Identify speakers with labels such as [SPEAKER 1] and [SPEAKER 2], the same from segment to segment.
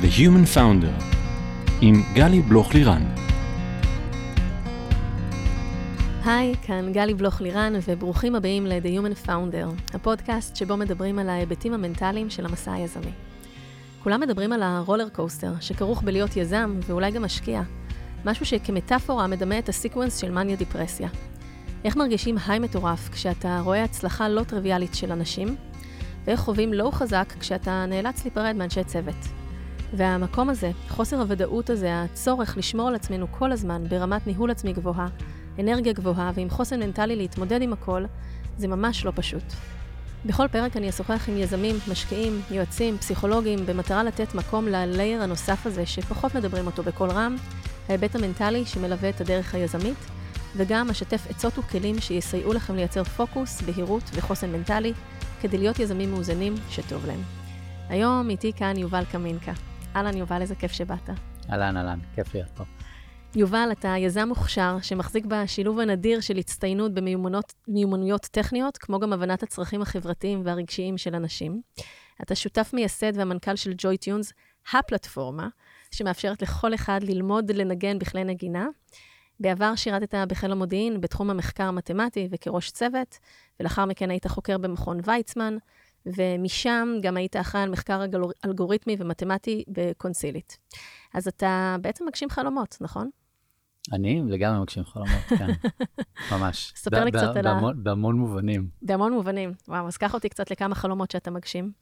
[SPEAKER 1] The Human Founder עם גלי בלוך לירן.
[SPEAKER 2] היי, כאן גלי בלוך לירן, וברוכים הבאים ל-The Human Founder, הפודקאסט שבו מדברים על ההיבטים המנטליים של המסע היזמי. כולם מדברים על ה roller coaster, שכרוך בלהיות יזם ואולי גם משקיע, משהו שכמטאפורה מדמה את ה sequence של מניה דיפרסיה. איך מרגישים high מטורף כשאתה רואה הצלחה לא טריוויאלית של אנשים, ואיך חווים לואו חזק כשאתה נאלץ להיפרד מאנשי צוות. והמקום הזה, חוסר הוודאות הזה, הצורך לשמור על עצמנו כל הזמן ברמת ניהול עצמי גבוהה, אנרגיה גבוהה ועם חוסן מנטלי להתמודד עם הכל, זה ממש לא פשוט. בכל פרק אני אשוחח עם יזמים, משקיעים, יועצים, פסיכולוגים, במטרה לתת מקום ללייר הנוסף הזה שפחות מדברים אותו בקול רם, ההיבט המנטלי שמלווה את הדרך היזמית, וגם אשתף עצות וכלים שיסייעו לכם לייצר פוקוס, בהירות וחוסן מנטלי, כדי להיות יזמים מאוזנים שטוב להם. היום איתי כאן יובל קמינקה. אהלן יובל, איזה כיף שבאת.
[SPEAKER 3] אהלן, אהלן, כיף להיות פה.
[SPEAKER 2] יובל, אתה יזם מוכשר שמחזיק בשילוב הנדיר של הצטיינות במיומנויות טכניות, כמו גם הבנת הצרכים החברתיים והרגשיים של אנשים. אתה שותף מייסד והמנכ"ל של ג'וי טיונס, הפלטפורמה, שמאפשרת לכל אחד ללמוד לנגן בכלי נגינה. בעבר שירתת בחיל המודיעין בתחום המחקר המתמטי וכראש צוות, ולאחר מכן היית חוקר במכון ויצמן, ומשם גם היית אחראי על מחקר אלגוריתמי ומתמטי בקונסילית. אז אתה בעצם מגשים חלומות, נכון?
[SPEAKER 3] אני לגמרי מגשים חלומות, כן, ממש.
[SPEAKER 2] ספר לי קצת על ה...
[SPEAKER 3] בהמון מובנים.
[SPEAKER 2] בהמון מובנים. וואו, אז קח אותי קצת לכמה חלומות שאתה מגשים.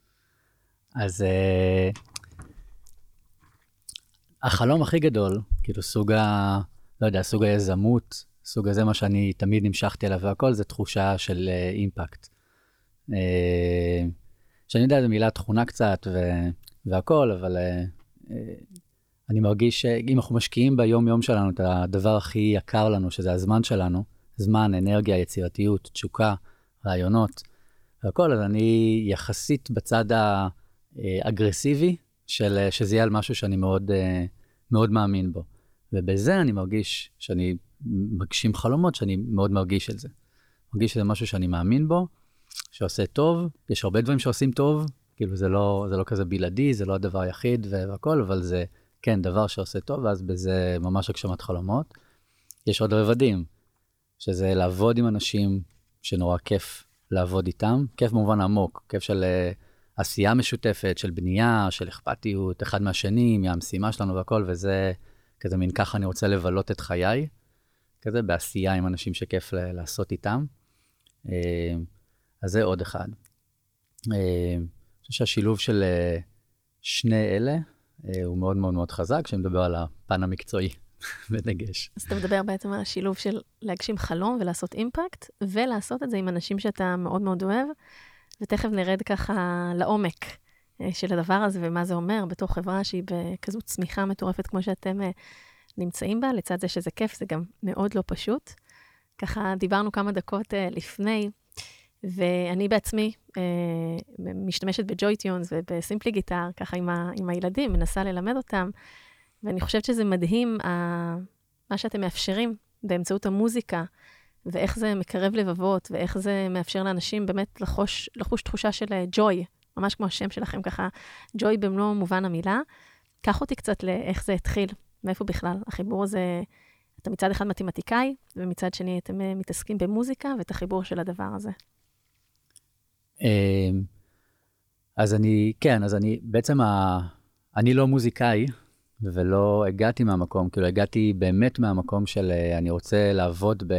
[SPEAKER 3] אז uh, החלום הכי גדול, כאילו סוג ה... לא יודע, סוג היזמות, סוג הזה, מה שאני תמיד נמשכתי אליו והכל, זה תחושה של אימפקט. Uh, uh, שאני יודע, זו מילה תכונה קצת ו... והכל, אבל uh, uh, אני מרגיש שאם אנחנו משקיעים ביום-יום שלנו את הדבר הכי יקר לנו, שזה הזמן שלנו, זמן, אנרגיה, יצירתיות, תשוקה, רעיונות, והכל, אז אני יחסית בצד האגרסיבי של שזה יהיה על משהו שאני מאוד, מאוד מאמין בו. ובזה אני מרגיש שאני מגשים חלומות, שאני מאוד מרגיש את זה. מרגיש שזה משהו שאני מאמין בו, שעושה טוב, יש הרבה דברים שעושים טוב, כאילו זה לא, זה לא כזה בלעדי, זה לא הדבר היחיד והכל, אבל זה כן דבר שעושה טוב, ואז בזה ממש הגשמת חלומות. יש עוד רבדים, שזה לעבוד עם אנשים שנורא כיף לעבוד איתם, כיף במובן עמוק, כיף של uh, עשייה משותפת, של בנייה, של אכפתיות, אחד מהשני, מהמשימה שלנו והכל, וזה כזה מין ככה אני רוצה לבלות את חיי, כזה בעשייה עם אנשים שכיף לעשות איתם. Uh, אז זה עוד אחד. Uh, אני חושב שהשילוב של uh, שני אלה, אה, הוא מאוד מאוד מאוד חזק, כשאני מדבר על הפן המקצועי בדגש.
[SPEAKER 2] אז אתה מדבר בעצם על השילוב של להגשים חלום ולעשות אימפקט, ולעשות את זה עם אנשים שאתה מאוד מאוד אוהב, ותכף נרד ככה לעומק אה, של הדבר הזה ומה זה אומר בתור חברה שהיא בכזו צמיחה מטורפת כמו שאתם אה, נמצאים בה, לצד זה שזה כיף, זה גם מאוד לא פשוט. ככה דיברנו כמה דקות לפני, ואני בעצמי אה, משתמשת ב JoyTunes וב Simply Guitar, ככה עם, ה, עם הילדים, מנסה ללמד אותם, ואני חושבת שזה מדהים, ה, מה שאתם מאפשרים באמצעות המוזיקה, ואיך זה מקרב לבבות, ואיך זה מאפשר לאנשים באמת לחוש, לחוש תחושה של ג'וי, ממש כמו השם שלכם, ככה, ג'וי במלוא מובן המילה. קח אותי קצת לאיך זה התחיל, מאיפה בכלל החיבור הזה, אתה מצד אחד מתמטיקאי, ומצד שני אתם אה, מתעסקים במוזיקה, ואת החיבור של הדבר הזה.
[SPEAKER 3] אמ, אז אני, כן, אז אני, בעצם ה... אני לא מוזיקאי, ולא הגעתי מהמקום, כאילו הגעתי באמת מהמקום של אה, אני רוצה לעבוד ב...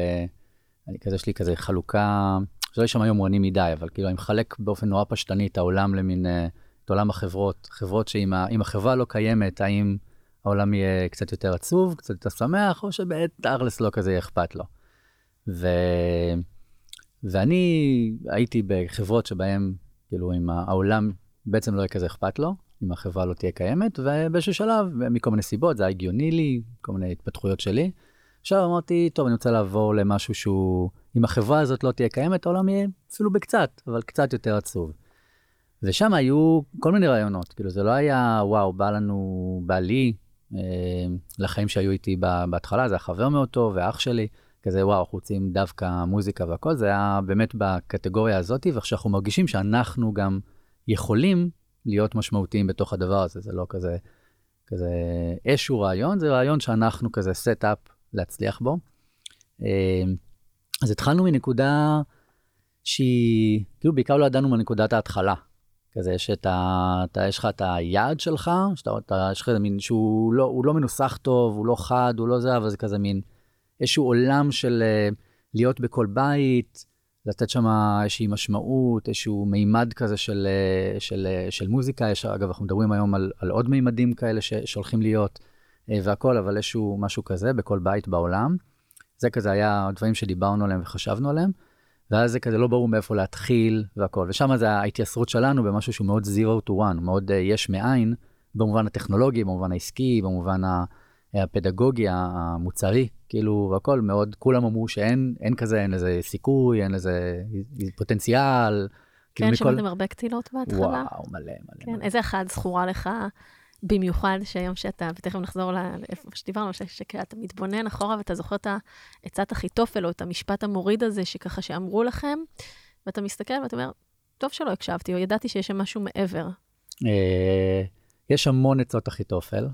[SPEAKER 3] אני כזה, יש לי כזה חלוקה, שלא יישמע יומרני מדי, אבל כאילו אני מחלק באופן נורא פשטני את העולם למין, אה, את עולם החברות. חברות שאם החברה לא קיימת, האם העולם יהיה קצת יותר עצוב, קצת יותר שמח, או שבעת ארלס לא כזה יהיה אכפת לו. ו... ואני הייתי בחברות שבהן, כאילו, אם העולם בעצם לא יהיה כזה אכפת לו, אם החברה לא תהיה קיימת, ובאיזשהו שלב, מכל מיני סיבות, זה היה הגיוני לי, כל מיני התפתחויות שלי. עכשיו אמרתי, טוב, אני רוצה לעבור למשהו שהוא, אם החברה הזאת לא תהיה קיימת, העולם יהיה אפילו בקצת, אבל קצת יותר עצוב. ושם היו כל מיני רעיונות, כאילו זה לא היה, וואו, בא לנו, בא לי, אה, לחיים שהיו איתי בהתחלה, זה היה חבר מאוד טוב, ואח שלי. כזה וואו, אנחנו רוצים דווקא מוזיקה והכל, זה היה באמת בקטגוריה הזאת, ועכשיו אנחנו מרגישים שאנחנו גם יכולים להיות משמעותיים בתוך הדבר הזה, זה לא כזה כזה איזשהו רעיון, זה רעיון שאנחנו כזה up להצליח בו. אה, אז התחלנו מנקודה שהיא, כאילו בעיקר לא ידענו מנקודת ההתחלה. כזה שאתה, אתה, יש לך את היעד שלך, שאתה, אתה, יש לך איזה מין שהוא לא, לא מנוסח טוב, הוא לא חד, הוא לא זה, אבל זה כזה מין איזשהו עולם של אה, להיות בכל בית, לתת שם איזושהי משמעות, איזשהו מימד כזה של, אה, של, של, של מוזיקה. יש, אגב, אנחנו מדברים היום על, על עוד מימדים כאלה שהולכים להיות והכל, אבל איזשהו משהו כזה בכל בית בעולם. זה כזה היה הדברים שדיברנו עליהם וחשבנו עליהם. ואז זה כזה לא ברור מאיפה להתחיל והכל. ושם זה ההתייסרות שלנו במשהו שהוא מאוד zero to one, מאוד יש מאין, במובן הטכנולוגי, במובן העסקי, במובן הפדגוגי, המוצרי, כאילו, והכל מאוד, כולם אמרו שאין אין כזה, אין לזה סיכוי, אין לזה פוטנציאל.
[SPEAKER 2] כאילו כן, שמעתם הרבה קטילות בהתחלה?
[SPEAKER 3] וואו, מלא, מלא.
[SPEAKER 2] כן,
[SPEAKER 3] מלא.
[SPEAKER 2] איזה אחד זכורה לך במיוחד שהיום שאתה, ותכף נחזור לאיפה שדיברנו, שכשאתה מתבונן אחורה ואתה זוכר את העצת אחיתופל או את המשפט המוריד הזה שככה שאמרו לכם, ואתה מסתכל ואתה אומר, טוב שלא הקשבתי, או ידעתי שיש שם משהו מעבר.
[SPEAKER 3] אה, יש המון עצות אחיתופל.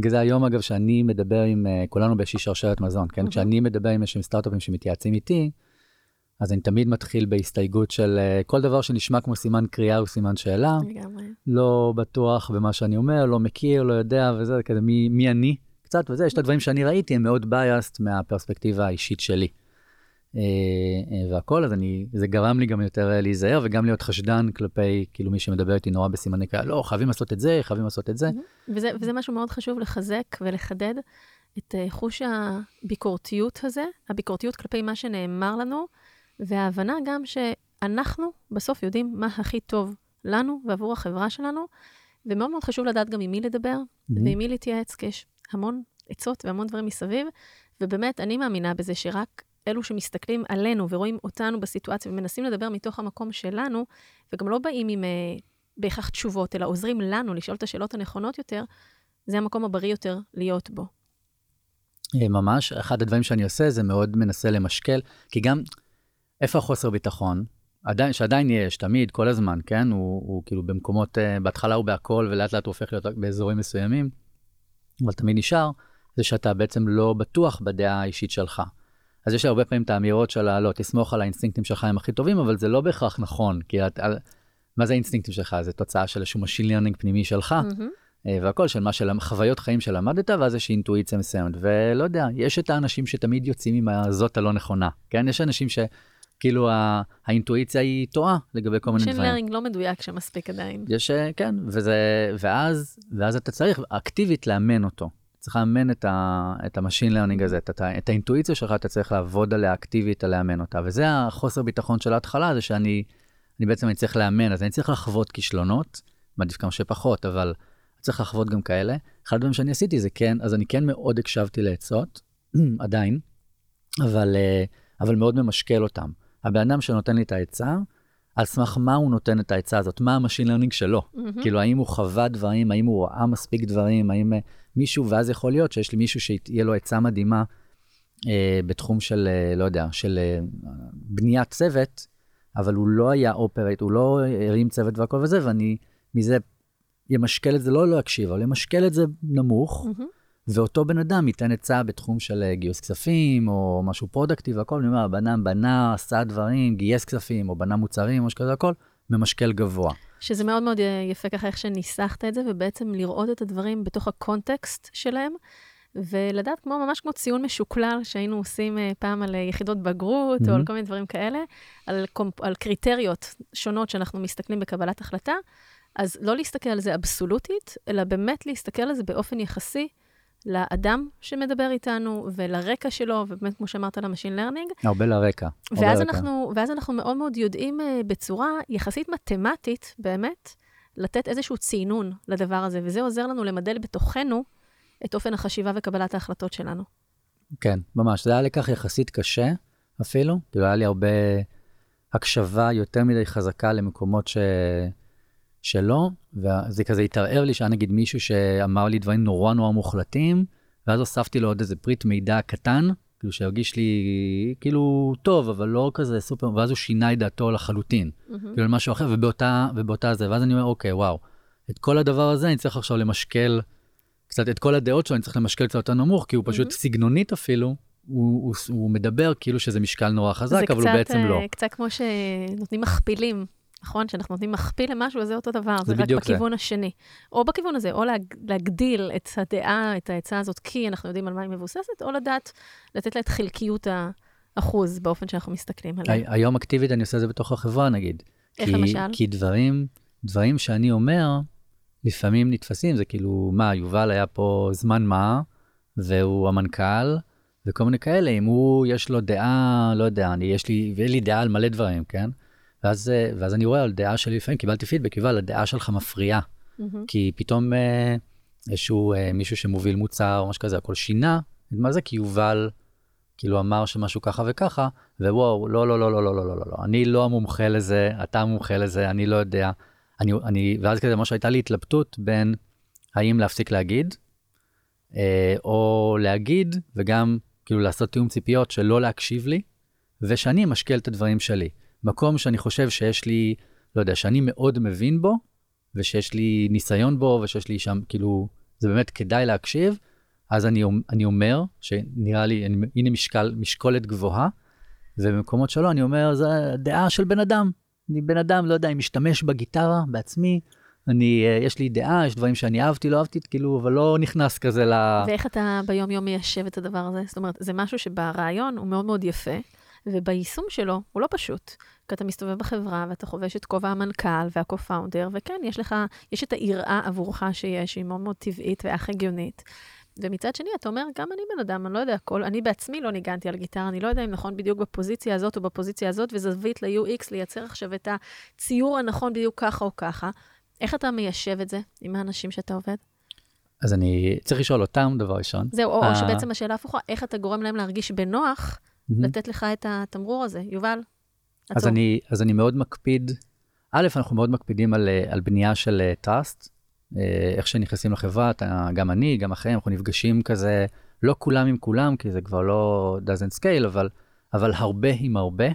[SPEAKER 3] בגלל זה היום, אגב, שאני מדבר עם, אה, כולנו באיזושהי שרשרת מזון, כן? אוקיי. כשאני מדבר עם איזשהם סטארט-אפים שמתייעצים איתי, אז אני תמיד מתחיל בהסתייגות של uh, כל דבר שנשמע כמו סימן קריאה או סימן שאלה.
[SPEAKER 2] לגמרי.
[SPEAKER 3] לא בטוח במה שאני אומר, לא מכיר, לא יודע, וזה כזה מי, מי אני קצת, וזה, יש את הדברים שאני ראיתי, הם מאוד בייסט מהפרספקטיבה האישית שלי. Uh, uh, והכל, אז אני, זה גרם לי גם יותר uh, להיזהר וגם להיות חשדן כלפי, כאילו, מי שמדבר איתי נורא בסימני קריאה, לא, חייבים לעשות את זה, חייבים לעשות את זה.
[SPEAKER 2] וזה, וזה משהו מאוד חשוב לחזק ולחדד את חוש הביקורתיות הזה, הביקורתיות כלפי מה שנאמר לנו. וההבנה גם שאנחנו בסוף יודעים מה הכי טוב לנו ועבור החברה שלנו, ומאוד מאוד חשוב לדעת גם עם מי לדבר mm-hmm. ועם מי להתייעץ, כי יש המון עצות והמון דברים מסביב, ובאמת, אני מאמינה בזה שרק אלו שמסתכלים עלינו ורואים אותנו בסיטואציה ומנסים לדבר מתוך המקום שלנו, וגם לא באים עם uh, בהכרח תשובות, אלא עוזרים לנו לשאול את השאלות הנכונות יותר, זה המקום הבריא יותר להיות בו.
[SPEAKER 3] אה, ממש, אחד הדברים שאני עושה זה מאוד מנסה למשקל, כי גם איפה החוסר ביטחון? עדיין, שעדיין יש, תמיד, כל הזמן, כן? הוא, הוא כאילו במקומות, uh, בהתחלה הוא בהכל, ולאט לאט הוא הופך להיות באזורים מסוימים, אבל תמיד נשאר, זה שאתה בעצם לא בטוח בדעה האישית שלך. אז יש לי הרבה פעמים את האמירות של לא, תסמוך על האינסטינקטים שלך הם הכי טובים, אבל זה לא בהכרח נכון, כי את, על, מה זה האינסטינקטים שלך? זה תוצאה של איזשהו learning פנימי שלך, mm-hmm. והכל של מה של חוויות חיים שלמדת, ואז יש אינטואיציה מסוימת. ולא יודע, יש את האנשים שתמיד יוצאים עם הזאת הלא נכונה, כן? יש אנשים ש... כאילו האינטואיציה היא טועה לגבי כל מיני דברים.
[SPEAKER 2] machine learning לא מדויק שמספיק עדיין.
[SPEAKER 3] יש, אה, כן, וזה, ואז, ואז אתה צריך אקטיבית לאמן אותו. צריך לאמן את, ה, את ה machine learning הזה, את, את האינטואיציה שלך, אתה צריך לעבוד עליה אקטיבית, לאמן אותה. וזה החוסר ביטחון של ההתחלה, זה שאני אני בעצם אני צריך לאמן, אז אני צריך לחוות כישלונות, מעדיף כמה שפחות, אבל צריך לחוות גם כאלה. אחד הדברים שאני עשיתי זה כן, אז אני כן מאוד הקשבתי לעצות, עדיין, אבל, אה, אבל מאוד ממשקל אותם. הבן אדם שנותן לי את העצה, על סמך מה הוא נותן את העצה הזאת, מה ה machine learning שלו. Mm-hmm. כאילו, האם הוא חווה דברים, האם הוא ראה מספיק דברים, האם uh, מישהו, ואז יכול להיות שיש לי מישהו שיהיה לו עצה מדהימה uh, בתחום של, uh, לא יודע, של uh, בניית צוות, אבל הוא לא היה operate, הוא לא הרים צוות והכל וזה, ואני מזה אמשקל את זה, לא לא אקשיב, אבל אמשקל את זה נמוך. Mm-hmm. ואותו בן אדם ייתן עצה בתחום של אה, גיוס כספים, או משהו product-יב והכל, אני אומר, הבן אדם בנה, עשה דברים, גייס כספים, או בנה מוצרים, או משהו כזה, הכל, ממשקל גבוה.
[SPEAKER 2] שזה מאוד מאוד יפה ככה איך שניסחת את זה, ובעצם לראות את הדברים בתוך הקונטקסט שלהם, ולדעת כמו, ממש כמו ציון משוקלל שהיינו עושים uh, פעם על יחידות בגרות, mm-hmm. או על כל מיני דברים כאלה, על, comp, על קריטריונים שונות שאנחנו מסתכלים בקבלת החלטה, אז לא להסתכל על זה אבסולוטית, אלא באמת להסתכל על זה באופן יחסי לאדם שמדבר איתנו ולרקע שלו, ובאמת, כמו שאמרת, ל machine learning.
[SPEAKER 3] הרבה לרקע.
[SPEAKER 2] ואז,
[SPEAKER 3] הרבה
[SPEAKER 2] אנחנו. ואז אנחנו מאוד מאוד יודעים uh, בצורה יחסית מתמטית, באמת, לתת איזשהו ציון לדבר הזה, וזה עוזר לנו למדל בתוכנו את אופן החשיבה וקבלת ההחלטות שלנו.
[SPEAKER 3] כן, ממש. זה היה לקח יחסית קשה אפילו, כאילו היה לי הרבה הקשבה יותר מדי חזקה למקומות ש... שלו, וזה כזה התערער לי שהיה נגיד מישהו שאמר לי דברים נורא נורא מוחלטים, ואז הוספתי לו עוד איזה פריט מידע קטן, כאילו שהרגיש לי כאילו טוב, אבל לא כזה סופר, ואז הוא שינה את דעתו לחלוטין, mm-hmm. כאילו משהו אחר, ובאותה, ובאותה זה, ואז אני אומר, אוקיי, וואו, את כל הדבר הזה אני צריך עכשיו למשקל קצת את כל הדעות שלו, אני צריך למשקל קצת יותר נמוך, כי הוא פשוט
[SPEAKER 2] מהמם.
[SPEAKER 3] סגנונית אפילו, הוא, הוא, הוא מדבר כאילו שזה משקל נורא חזק, אבל הוא בעצם
[SPEAKER 2] אה,
[SPEAKER 3] לא.
[SPEAKER 2] קצת כמו שנותנים מכפילים, נכון? שאנחנו נותנים מכפיל למשהו, אז זה אותו דבר, זה, רק
[SPEAKER 3] בדיוק זה.
[SPEAKER 2] בכיוון השני. או בכיוון הזה, או להג, להגדיל את הדעה, את העצה הזאת, כי אנחנו יודעים על מה היא מבוססת, או לדעת, לתת לה את חלקיות האחוז באופן שאנחנו מסתכלים עליה.
[SPEAKER 3] הי- היום אקטיבית אני עושה את זה בתוך החברה נגיד.
[SPEAKER 2] איך
[SPEAKER 3] כי,
[SPEAKER 2] למשל?
[SPEAKER 3] כי דברים, דברים שאני אומר, לפעמים נתפסים, זה כאילו, מה, יובל היה פה זמן מה, והוא המנכ"ל, וכל מיני כאלה, אם הוא, יש לו דעה, לא יודע, אני, יש לי, ויש לי דעה על מלא דברים, כן? ואז, אה, ואז אני רואה על דעה שלי, לפעמים קיבלתי פידבק, יובל, הדעה שלך מפריעה.
[SPEAKER 2] מהמם.
[SPEAKER 3] כי פתאום אה, איזשהו אה, מישהו שמוביל מוצר או משהו כזה, הכל שינה, מה זה? כי יובל כאילו אמר שמשהו ככה וככה, ווואו, לא, לא, לא, לא, לא, לא, לא, לא, לא, אני לא המומחה לזה, אתה המומחה לזה, אני לא יודע. אני, אני, ואז כזה, ממש הייתה לי התלבטות בין האם להפסיק להגיד, אה, או להגיד, וגם כאילו לעשות תיאום ציפיות של לא להקשיב לי, ושאני אמשקל את הדברים שלי. מקום שאני חושב שיש לי, לא יודע, שאני מאוד מבין בו, ושיש לי ניסיון בו, ושיש לי שם, כאילו, זה באמת כדאי להקשיב, אז אני, אני אומר, שנראה לי, אני, הנה משקל, משקולת גבוהה, ובמקומות שלא, אני אומר, זה דעה של בן אדם. אני בן אדם, לא יודע, אני משתמש בגיטרה בעצמי, אני, אה, יש לי דעה, יש דברים שאני אהבתי, לא אהבתי, כאילו, אבל לא נכנס כזה ל...
[SPEAKER 2] ואיך אתה ביום-יום מיישב את הדבר הזה? זאת אומרת, זה משהו שברעיון הוא מאוד מאוד יפה, וביישום שלו הוא לא פשוט. כי אתה מסתובב בחברה ואתה חובש את כובע המנכ"ל וה-co-founder, וכן, יש לך, יש את היראה עבורך שיש, שהיא מאוד מאוד טבעית ואך הגיונית. ומצד שני, אתה אומר, גם אני בן אדם, אני לא יודע הכל, אני בעצמי לא ניגנתי על גיטרה, אני לא יודע אם נכון בדיוק בפוזיציה הזאת או בפוזיציה הזאת, וזווית ל-UX לייצר עכשיו את הציור הנכון בדיוק ככה או ככה. איך אתה מיישב את זה עם האנשים שאתה עובד?
[SPEAKER 3] אז אני צריך לשאול אותם, דבר ראשון.
[SPEAKER 2] זהו, או,
[SPEAKER 3] אה.
[SPEAKER 2] או שבעצם השאלה הפוכה, איך אתה גורם להם להרגיש בנוח. לתת לך את התמרור הזה? יובל,
[SPEAKER 3] אז
[SPEAKER 2] עצור.
[SPEAKER 3] אני, אז אני מאוד מקפיד, א', אנחנו מאוד מקפידים על, אה, על בנייה של אה, טראסט, איך שנכנסים לחברה, אתה, גם אני, גם אחרים, אנחנו נפגשים כזה, לא כולם עם כולם, כי זה כבר לא doesn't scale, אבל, אבל הרבה עם הרבה,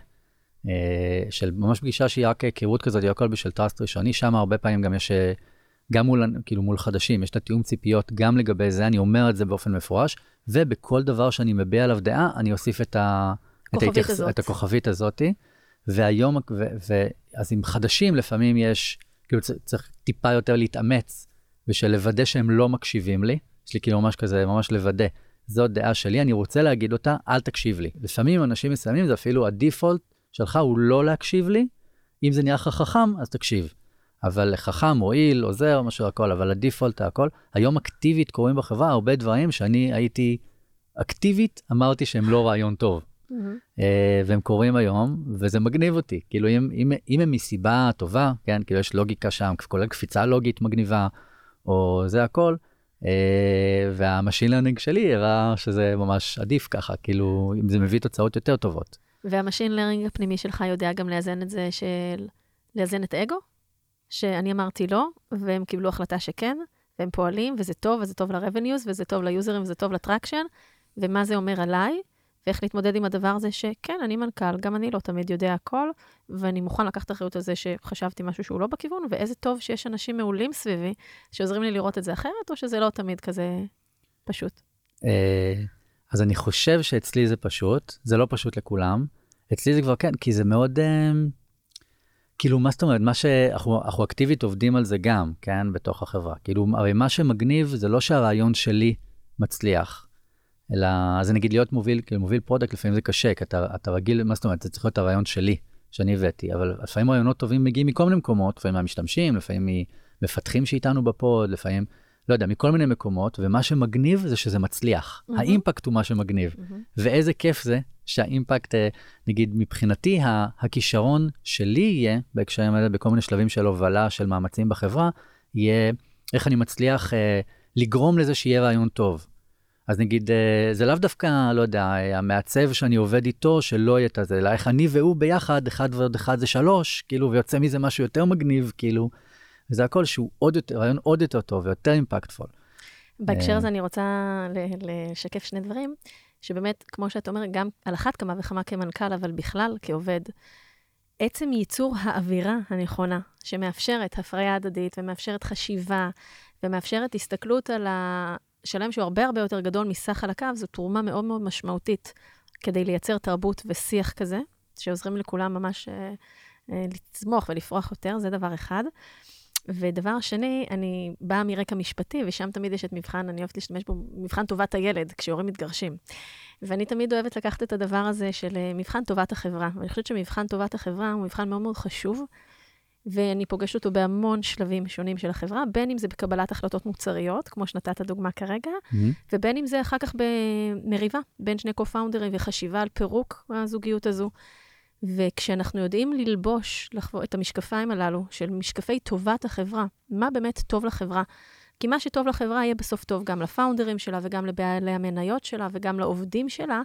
[SPEAKER 3] אה, של ממש פגישה שהיא רק היכרות כזאת, היא הכל בשביל טראסט ראשוני, שם הרבה פעמים גם יש, אה, גם מול, כאילו מול חדשים, יש את התיאום ציפיות גם לגבי זה, אני אומר את זה באופן מפורש, ובכל דבר שאני מביע עליו דעה, אני אוסיף את, ה, את, ההתייחס,
[SPEAKER 2] הזאת.
[SPEAKER 3] את הכוכבית הזאתי. והיום, ו, ו, אז עם חדשים לפעמים יש, כאילו צריך טיפה יותר להתאמץ, בשביל לוודא שהם לא מקשיבים לי, יש לי כאילו ממש כזה, ממש לוודא, זאת דעה שלי, אני רוצה להגיד אותה, אל תקשיב לי. לפעמים אנשים מסוימים זה אפילו הדיפולט שלך הוא לא להקשיב לי, אם זה נראה לך חכם, אז תקשיב. אבל חכם, מועיל, עוזר, משהו הכל, אבל הדיפולט הכל. היום אקטיבית קורים בחברה הרבה דברים שאני הייתי אקטיבית, אמרתי שהם לא רעיון טוב.
[SPEAKER 2] מהמם.
[SPEAKER 3] אה, והם קורים היום, וזה מגניב אותי. כאילו, אם, אם, אם הם מסיבה טובה, כן, כאילו יש לוגיקה שם, כולל קפיצה לוגית מגניבה, או זה הכל, אה, וה machine learning שלי הראה שזה ממש עדיף ככה, כאילו, אם זה מביא תוצאות יותר טובות.
[SPEAKER 2] וה machine learning הפנימי שלך יודע גם לאזן את זה של... לאזן את האגו? שאני אמרתי לא, והם קיבלו החלטה שכן, והם פועלים, וזה טוב, וזה טוב ל-revenues, וזה טוב ליוזרים, וזה טוב ל traction, ומה זה אומר עליי, ואיך להתמודד עם הדבר הזה שכן, אני מנכ"ל, גם אני לא תמיד יודע הכל, ואני מוכן לקחת אחריות על זה שחשבתי משהו שהוא לא בכיוון, ואיזה טוב שיש אנשים מעולים סביבי, שעוזרים לי לראות את זה אחרת, או שזה לא תמיד כזה פשוט.
[SPEAKER 3] אה, אז אני חושב שאצלי זה פשוט, זה לא פשוט לכולם. אצלי זה כבר כן, כי זה מאוד, אה, כאילו, מה זאת אומרת, מה שאנחנו אנחנו אקטיבית עובדים על זה גם, כן, בתוך החברה. כאילו, הרי מה שמגניב זה לא שהרעיון שלי מצליח, אלא זה נגיד להיות מוביל, כאילו מוביל product לפעמים זה קשה, כי אתה, אתה רגיל, מה זאת אומרת, זה צריך להיות הרעיון שלי, שאני הבאתי, אבל לפעמים רעיונות טובים מגיעים מכל מיני מקומות, לפעמים מהמשתמשים, לפעמים ממפתחים שאיתנו בפוד, לפעמים, לא יודע, מכל מיני מקומות, ומה שמגניב זה שזה מצליח.
[SPEAKER 2] מהמם.
[SPEAKER 3] האימפקט הוא מה שמגניב.
[SPEAKER 2] מהמם.
[SPEAKER 3] ואיזה כיף זה שהאימפקט, אה, נגיד מבחינתי, הכישרון שלי יהיה, בהקשרים האלה, בכל מיני שלבים של הובלה, של מאמצים בחברה, יהיה איך אני מצליח אה, לגרום לזה שיהיה רעיון טוב. אז נגיד, אה, זה לאו דווקא, לא יודע, אה, המעצב שאני עובד איתו, שלא יהיה את הזה, אלא איך אני והוא ביחד, אחד ועוד אחד זה שלוש, כאילו, ויוצא מזה משהו יותר מגניב, כאילו, וזה הכל שהוא עוד יותר, רעיון עוד יותר טוב ויותר אימפקטפול.
[SPEAKER 2] בהקשר
[SPEAKER 3] אה.
[SPEAKER 2] הזה אני רוצה לשקף שני דברים, שבאמת, כמו שאת אומרת, גם על אחת כמה וכמה כמנכ"ל, אבל בכלל כעובד, עצם ייצור האווירה הנכונה, שמאפשרת הפריה הדדית ומאפשרת חשיבה ומאפשרת הסתכלות על, ה... שלם שהוא הרבה הרבה יותר גדול מסך חלקיו, זו תרומה מאוד מאוד משמעותית כדי לייצר תרבות ושיח כזה, שעוזרים לכולם ממש אה, אה, לצמוח ולפרוח יותר, זה דבר אחד. ודבר שני, אני באה מרקע משפטי, ושם תמיד יש את מבחן, אני אוהבת להשתמש בו, מבחן טובת הילד, כשהורים מתגרשים. ואני תמיד אוהבת לקחת את הדבר הזה של אה, מבחן טובת החברה. ואני חושבת שמבחן טובת החברה הוא מבחן מאוד מאוד חשוב, ואני פוגשת אותו בהמון שלבים שונים של החברה, בין אם זה בקבלת החלטות מוצריות, כמו שנתת דוגמה כרגע,
[SPEAKER 3] Mm-hmm.
[SPEAKER 2] ובין אם זה אחר כך במריבה בין שני קו-פאונדרים וחשיבה על פירוק הזוגיות הזו. וכשאנחנו יודעים ללבוש לחבור, את המשקפיים הללו, של משקפי טובת החברה, מה באמת טוב לחברה? כי מה שטוב לחברה יהיה בסוף טוב גם לפאונדרים שלה וגם לבעלי המניות שלה וגם לעובדים שלה.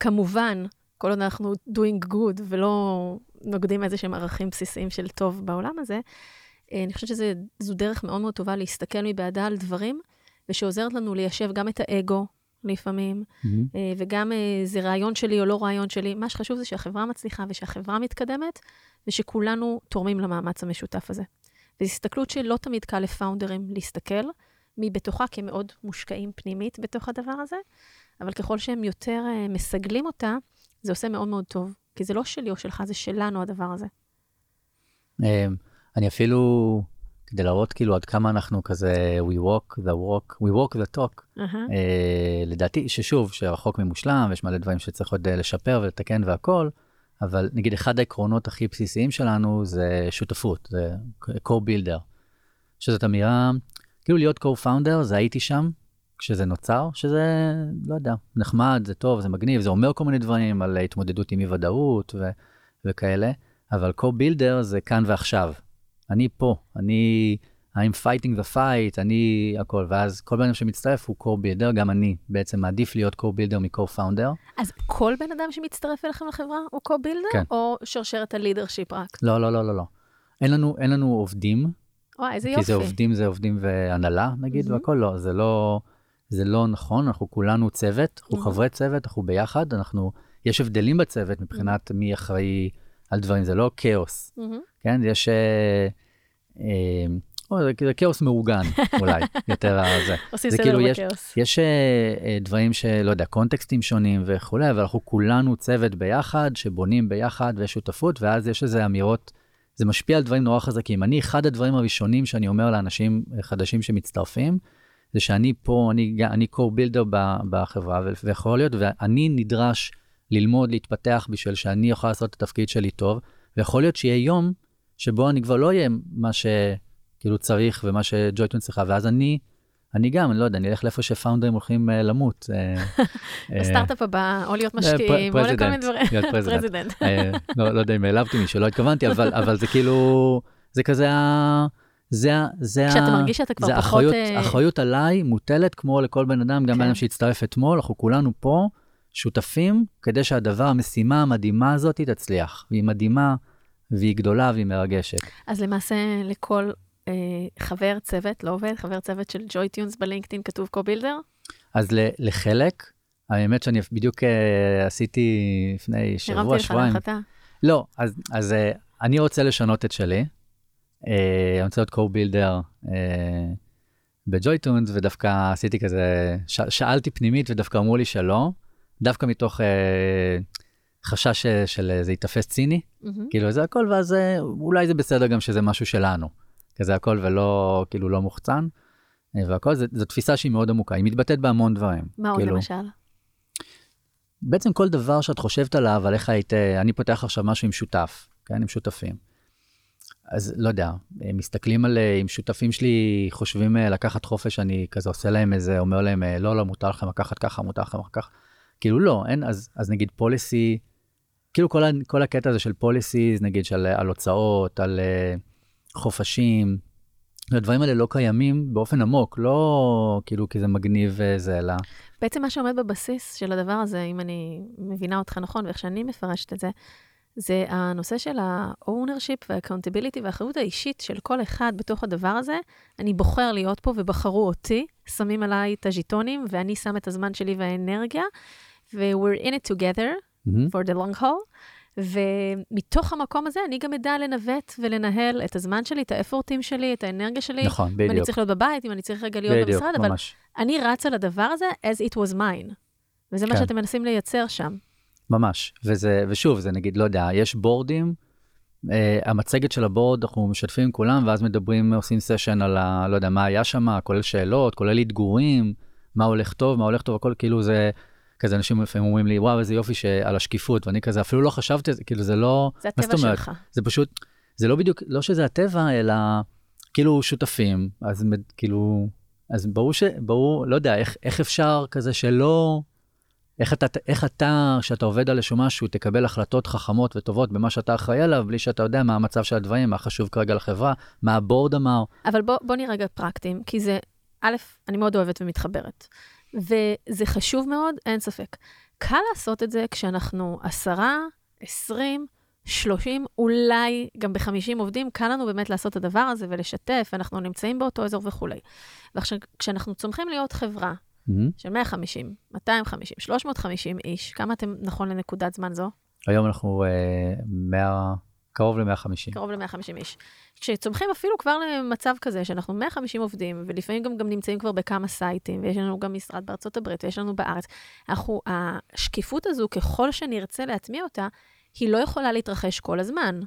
[SPEAKER 2] כמובן, כל עוד אנחנו doing good ולא נוגדים איזה שהם ערכים בסיסיים של טוב בעולם הזה, אה, אני חושבת שזו דרך מאוד מאוד טובה להסתכל מבעדה על דברים, ושעוזרת לנו ליישב גם את האגו לפעמים,
[SPEAKER 3] Mm-hmm.
[SPEAKER 2] וגם אה, זה רעיון שלי או לא רעיון שלי. מה שחשוב זה שהחברה מצליחה ושהחברה מתקדמת, ושכולנו תורמים למאמץ המשותף הזה. וזו הסתכלות שלא תמיד קל לפאונדרים להסתכל מבתוכה, כי הם מאוד מושקעים פנימית בתוך הדבר הזה, אבל ככל שהם יותר אה, מסגלים אותה, זה עושה מאוד מאוד טוב. כי זה לא שלי או שלך, זה שלנו הדבר הזה.
[SPEAKER 3] אמ, אני אפילו, כדי להראות כאילו עד כמה אנחנו כזה, we walk the walk, we walk the talk,
[SPEAKER 2] אהה.
[SPEAKER 3] אה, לדעתי, ששוב, שרחוק ממושלם, ויש מלא דברים שצריך עוד אה, לשפר ולתקן והכל, אבל נגיד אחד העקרונות הכי בסיסיים שלנו זה שותפות, זה co-builder, שזאת אמירה, כאילו להיות co-founder זה הייתי שם כשזה נוצר, שזה, לא יודע, נחמד, זה טוב, זה מגניב, זה אומר כל מיני דברים על התמודדות עם אי ודאות ו- וכאלה, אבל co-builder זה כאן ועכשיו. אני פה, אני, I'm fighting the fight, אני הכל, ואז כל בן אדם שמצטרף הוא co-builder, גם אני בעצם מעדיף להיות co-builder מ-co-founder.
[SPEAKER 2] אז כל בן אדם שמצטרף אליכם לחברה הוא co-builder,
[SPEAKER 3] כן.
[SPEAKER 2] או שרשרת הלידרשיפ רק?
[SPEAKER 3] לא, לא, לא, לא, לא. אין לנו, אין לנו עובדים,
[SPEAKER 2] וואי, איזה
[SPEAKER 3] כי
[SPEAKER 2] יופי.
[SPEAKER 3] זה עובדים זה עובדים והנהלה נגיד,
[SPEAKER 2] מהמם.
[SPEAKER 3] והכל לא, זה לא, זה לא נכון, אנחנו כולנו צוות, אנחנו
[SPEAKER 2] מהמם.
[SPEAKER 3] חברי צוות, אנחנו ביחד, אנחנו, יש הבדלים בצוות מבחינת מי אחראי על דברים, זה לא כאוס,
[SPEAKER 2] מהמם.
[SPEAKER 3] כן? יש, אה, אה, או, זה, זה כאוס מאורגן אולי, יותר הזה.
[SPEAKER 2] עושים
[SPEAKER 3] זה
[SPEAKER 2] סדר
[SPEAKER 3] כאילו יש-
[SPEAKER 2] בכאוס.
[SPEAKER 3] יש אה, אה, דברים שלא יודע, קונטקסטים שונים וכולי, אבל אנחנו כולנו צוות ביחד, שבונים ביחד ויש שותפות, ואז יש איזה אמירות, זה משפיע על דברים נורא חזקים. אני, אחד הדברים הראשונים שאני אומר לאנשים חדשים שמצטרפים, זה שאני פה, אני, אני co-builder ב- בחברה, ויכול להיות, ואני נדרש ללמוד, להתפתח בשביל שאני אוכל לעשות את התפקיד שלי טוב, ויכול להיות שיהיה יום שבו אני כבר לא אהיה מה שכאילו צריך ומה שג'ויטון צריכה, ואז אני, אני גם, אני לא יודע, אני אלך לאיפה ש founder-ים הולכים אה, למות. אה, אה,
[SPEAKER 2] בסטארט-אפ הבא, או להיות
[SPEAKER 3] אה,
[SPEAKER 2] משקיעים, או לכל מיני דברים. President.
[SPEAKER 3] אה, לא, לא יודע אם העלבתי מישהו, לא התכוונתי, אבל, זה כאילו, זה כזה ה... זה ה...
[SPEAKER 2] כשאתה. מרגיש שאתה כבר פחות...
[SPEAKER 3] אחריות,
[SPEAKER 2] אה,
[SPEAKER 3] אחריות עליי מוטלת כמו לכל בן אדם, גם
[SPEAKER 2] כן.
[SPEAKER 3] בן אדם שהצטרף אתמול, אנחנו כולנו פה שותפים כדי שהדבר, המשימה המדהימה הזאת תצליח. והיא מדהימה, והיא גדולה, והיא מרגשת.
[SPEAKER 2] אז למעשה לכל אה, חבר צוות, לא עובד, חבר צוות של JoyTunes בלינקדאין כתוב co-builder?
[SPEAKER 3] אז ל- לחלק, האמת שאני בדיוק אה, עשיתי לפני שבוע,
[SPEAKER 2] הרמתי לך
[SPEAKER 3] שבועיים.
[SPEAKER 2] להנחתה.
[SPEAKER 3] לא, אז, אז אה, אני רוצה לשנות את שלי. אה, אני רוצה להיות co-builder אה, ב JoyTunes, ודווקא עשיתי כזה, ש, שאלתי פנימית ודווקא אמרו לי שלא, דווקא מתוך אה, חשש אה, של אה, זה ייתפס ציני,
[SPEAKER 2] מהמם.
[SPEAKER 3] כאילו זה הכל, ואז אה, אולי זה בסדר גם שזה משהו שלנו, כזה הכל ולא, כאילו לא מוחצן, אה, והכל, זה- זו תפיסה שהיא מאוד עמוקה, היא מתבטאת בהמון דברים.
[SPEAKER 2] מה עוד
[SPEAKER 3] כאילו,
[SPEAKER 2] למשל?
[SPEAKER 3] בעצם כל דבר שאת חושבת עליו, על איך היית, אני פותח עכשיו משהו עם שותף, כן, עם שותפים. אז לא יודע, מסתכלים על, אם שותפים שלי חושבים לקחת חופש, אני כזה עושה להם איזה, אומר להם, לא, לא, מותר לכם לקחת ככה, מותר לכם לקחת ככה. כאילו לא, אין, אז, אז נגיד פוליסי, כאילו כל, כל הקטע הזה של פוליסיז, נגיד של, אה, על הוצאות, על אה, חופשים, הדברים האלה לא קיימים באופן עמוק, לא כאילו כי זה מגניב וזה, אלא
[SPEAKER 2] בעצם מה שעומד בבסיס של הדבר הזה, אם אני מבינה אותך נכון, ואיך שאני מפרשת את זה, זה הנושא של ה-ownership וה-accountability והאחריות האישית של כל אחד בתוך הדבר הזה. אני בוחר להיות פה ובחרו אותי, שמים עליי את הז'יטונים, ואני שם את הזמן שלי והאנרגיה, ו-we're in it together
[SPEAKER 3] מהמם.
[SPEAKER 2] for the long haul. ומתוך המקום הזה אני גם אדע לנווט ולנהל את הזמן שלי, את האפורטים שלי, את האנרגיה שלי.
[SPEAKER 3] נכון,
[SPEAKER 2] אם אני
[SPEAKER 3] בדיוק.
[SPEAKER 2] צריך להיות בבית, אם אני צריך רגע להיות
[SPEAKER 3] בדיוק,
[SPEAKER 2] במשרד, אבל
[SPEAKER 3] ממש.
[SPEAKER 2] אני רצה לדבר הזה as it was mine. וזה מה
[SPEAKER 3] כן.
[SPEAKER 2] שאתם מנסים לייצר שם.
[SPEAKER 3] ממש. וזה, ושוב, זה נגיד, לא יודע, יש בורדים, uh, המצגת של הבורד, אנחנו משתפים עם כולם, ואז מדברים, עושים סשן על ה... לא יודע, מה היה שם, כולל שאלות, כולל אתגורים, מה הולך טוב, מה הולך טוב, הכל כאילו זה... כזה אנשים לפעמים אומרים לי, וואו, איזה יופי שעל השקיפות, ואני כזה, אפילו לא חשבתי על כאילו זה לא...
[SPEAKER 2] זה הטבע? שלך.
[SPEAKER 3] זה פשוט, זה לא בדיוק, לא שזה הטבע, אלא כאילו שותפים, אז כאילו, אז ברור ש... ברור, לא יודע, איך, איך אפשר כזה שלא... איך אתה, איך אתה, כשאתה עובד על איזשהו משהו, תקבל החלטות חכמות וטובות במה שאתה אחראי עליו, בלי שאתה יודע מה המצב של הדברים, מה חשוב כרגע לחברה, מה הבורד אמר.
[SPEAKER 2] אבל בוא, בוא נהיה רגע פרקטיים, כי זה, א', אני מאוד אוהבת ומתחברת. וזה חשוב מאוד, אין ספק. קל לעשות את זה כשאנחנו עשרה, עשרים, שלושים, אולי גם בחמישים עובדים, קל לנו באמת לעשות את הדבר הזה ולשתף, אנחנו נמצאים באותו אזור וכולי. ועכשיו, כשאנחנו צומחים להיות חברה
[SPEAKER 3] מהמם.
[SPEAKER 2] של 150, 250, 350 איש, כמה אתם נכון לנקודת זמן זו?
[SPEAKER 3] היום אנחנו אה, 100, קרוב ל-150.
[SPEAKER 2] קרוב ל-150 איש. כשצומחים אפילו כבר למצב כזה, שאנחנו 150 עובדים, ולפעמים גם, גם נמצאים כבר בכמה סייטים, ויש לנו גם משרד בארצות הברית, ויש לנו בארץ, אנחנו, השקיפות הזו, ככל שנרצה להטמיע אותה, היא לא יכולה להתרחש כל הזמן.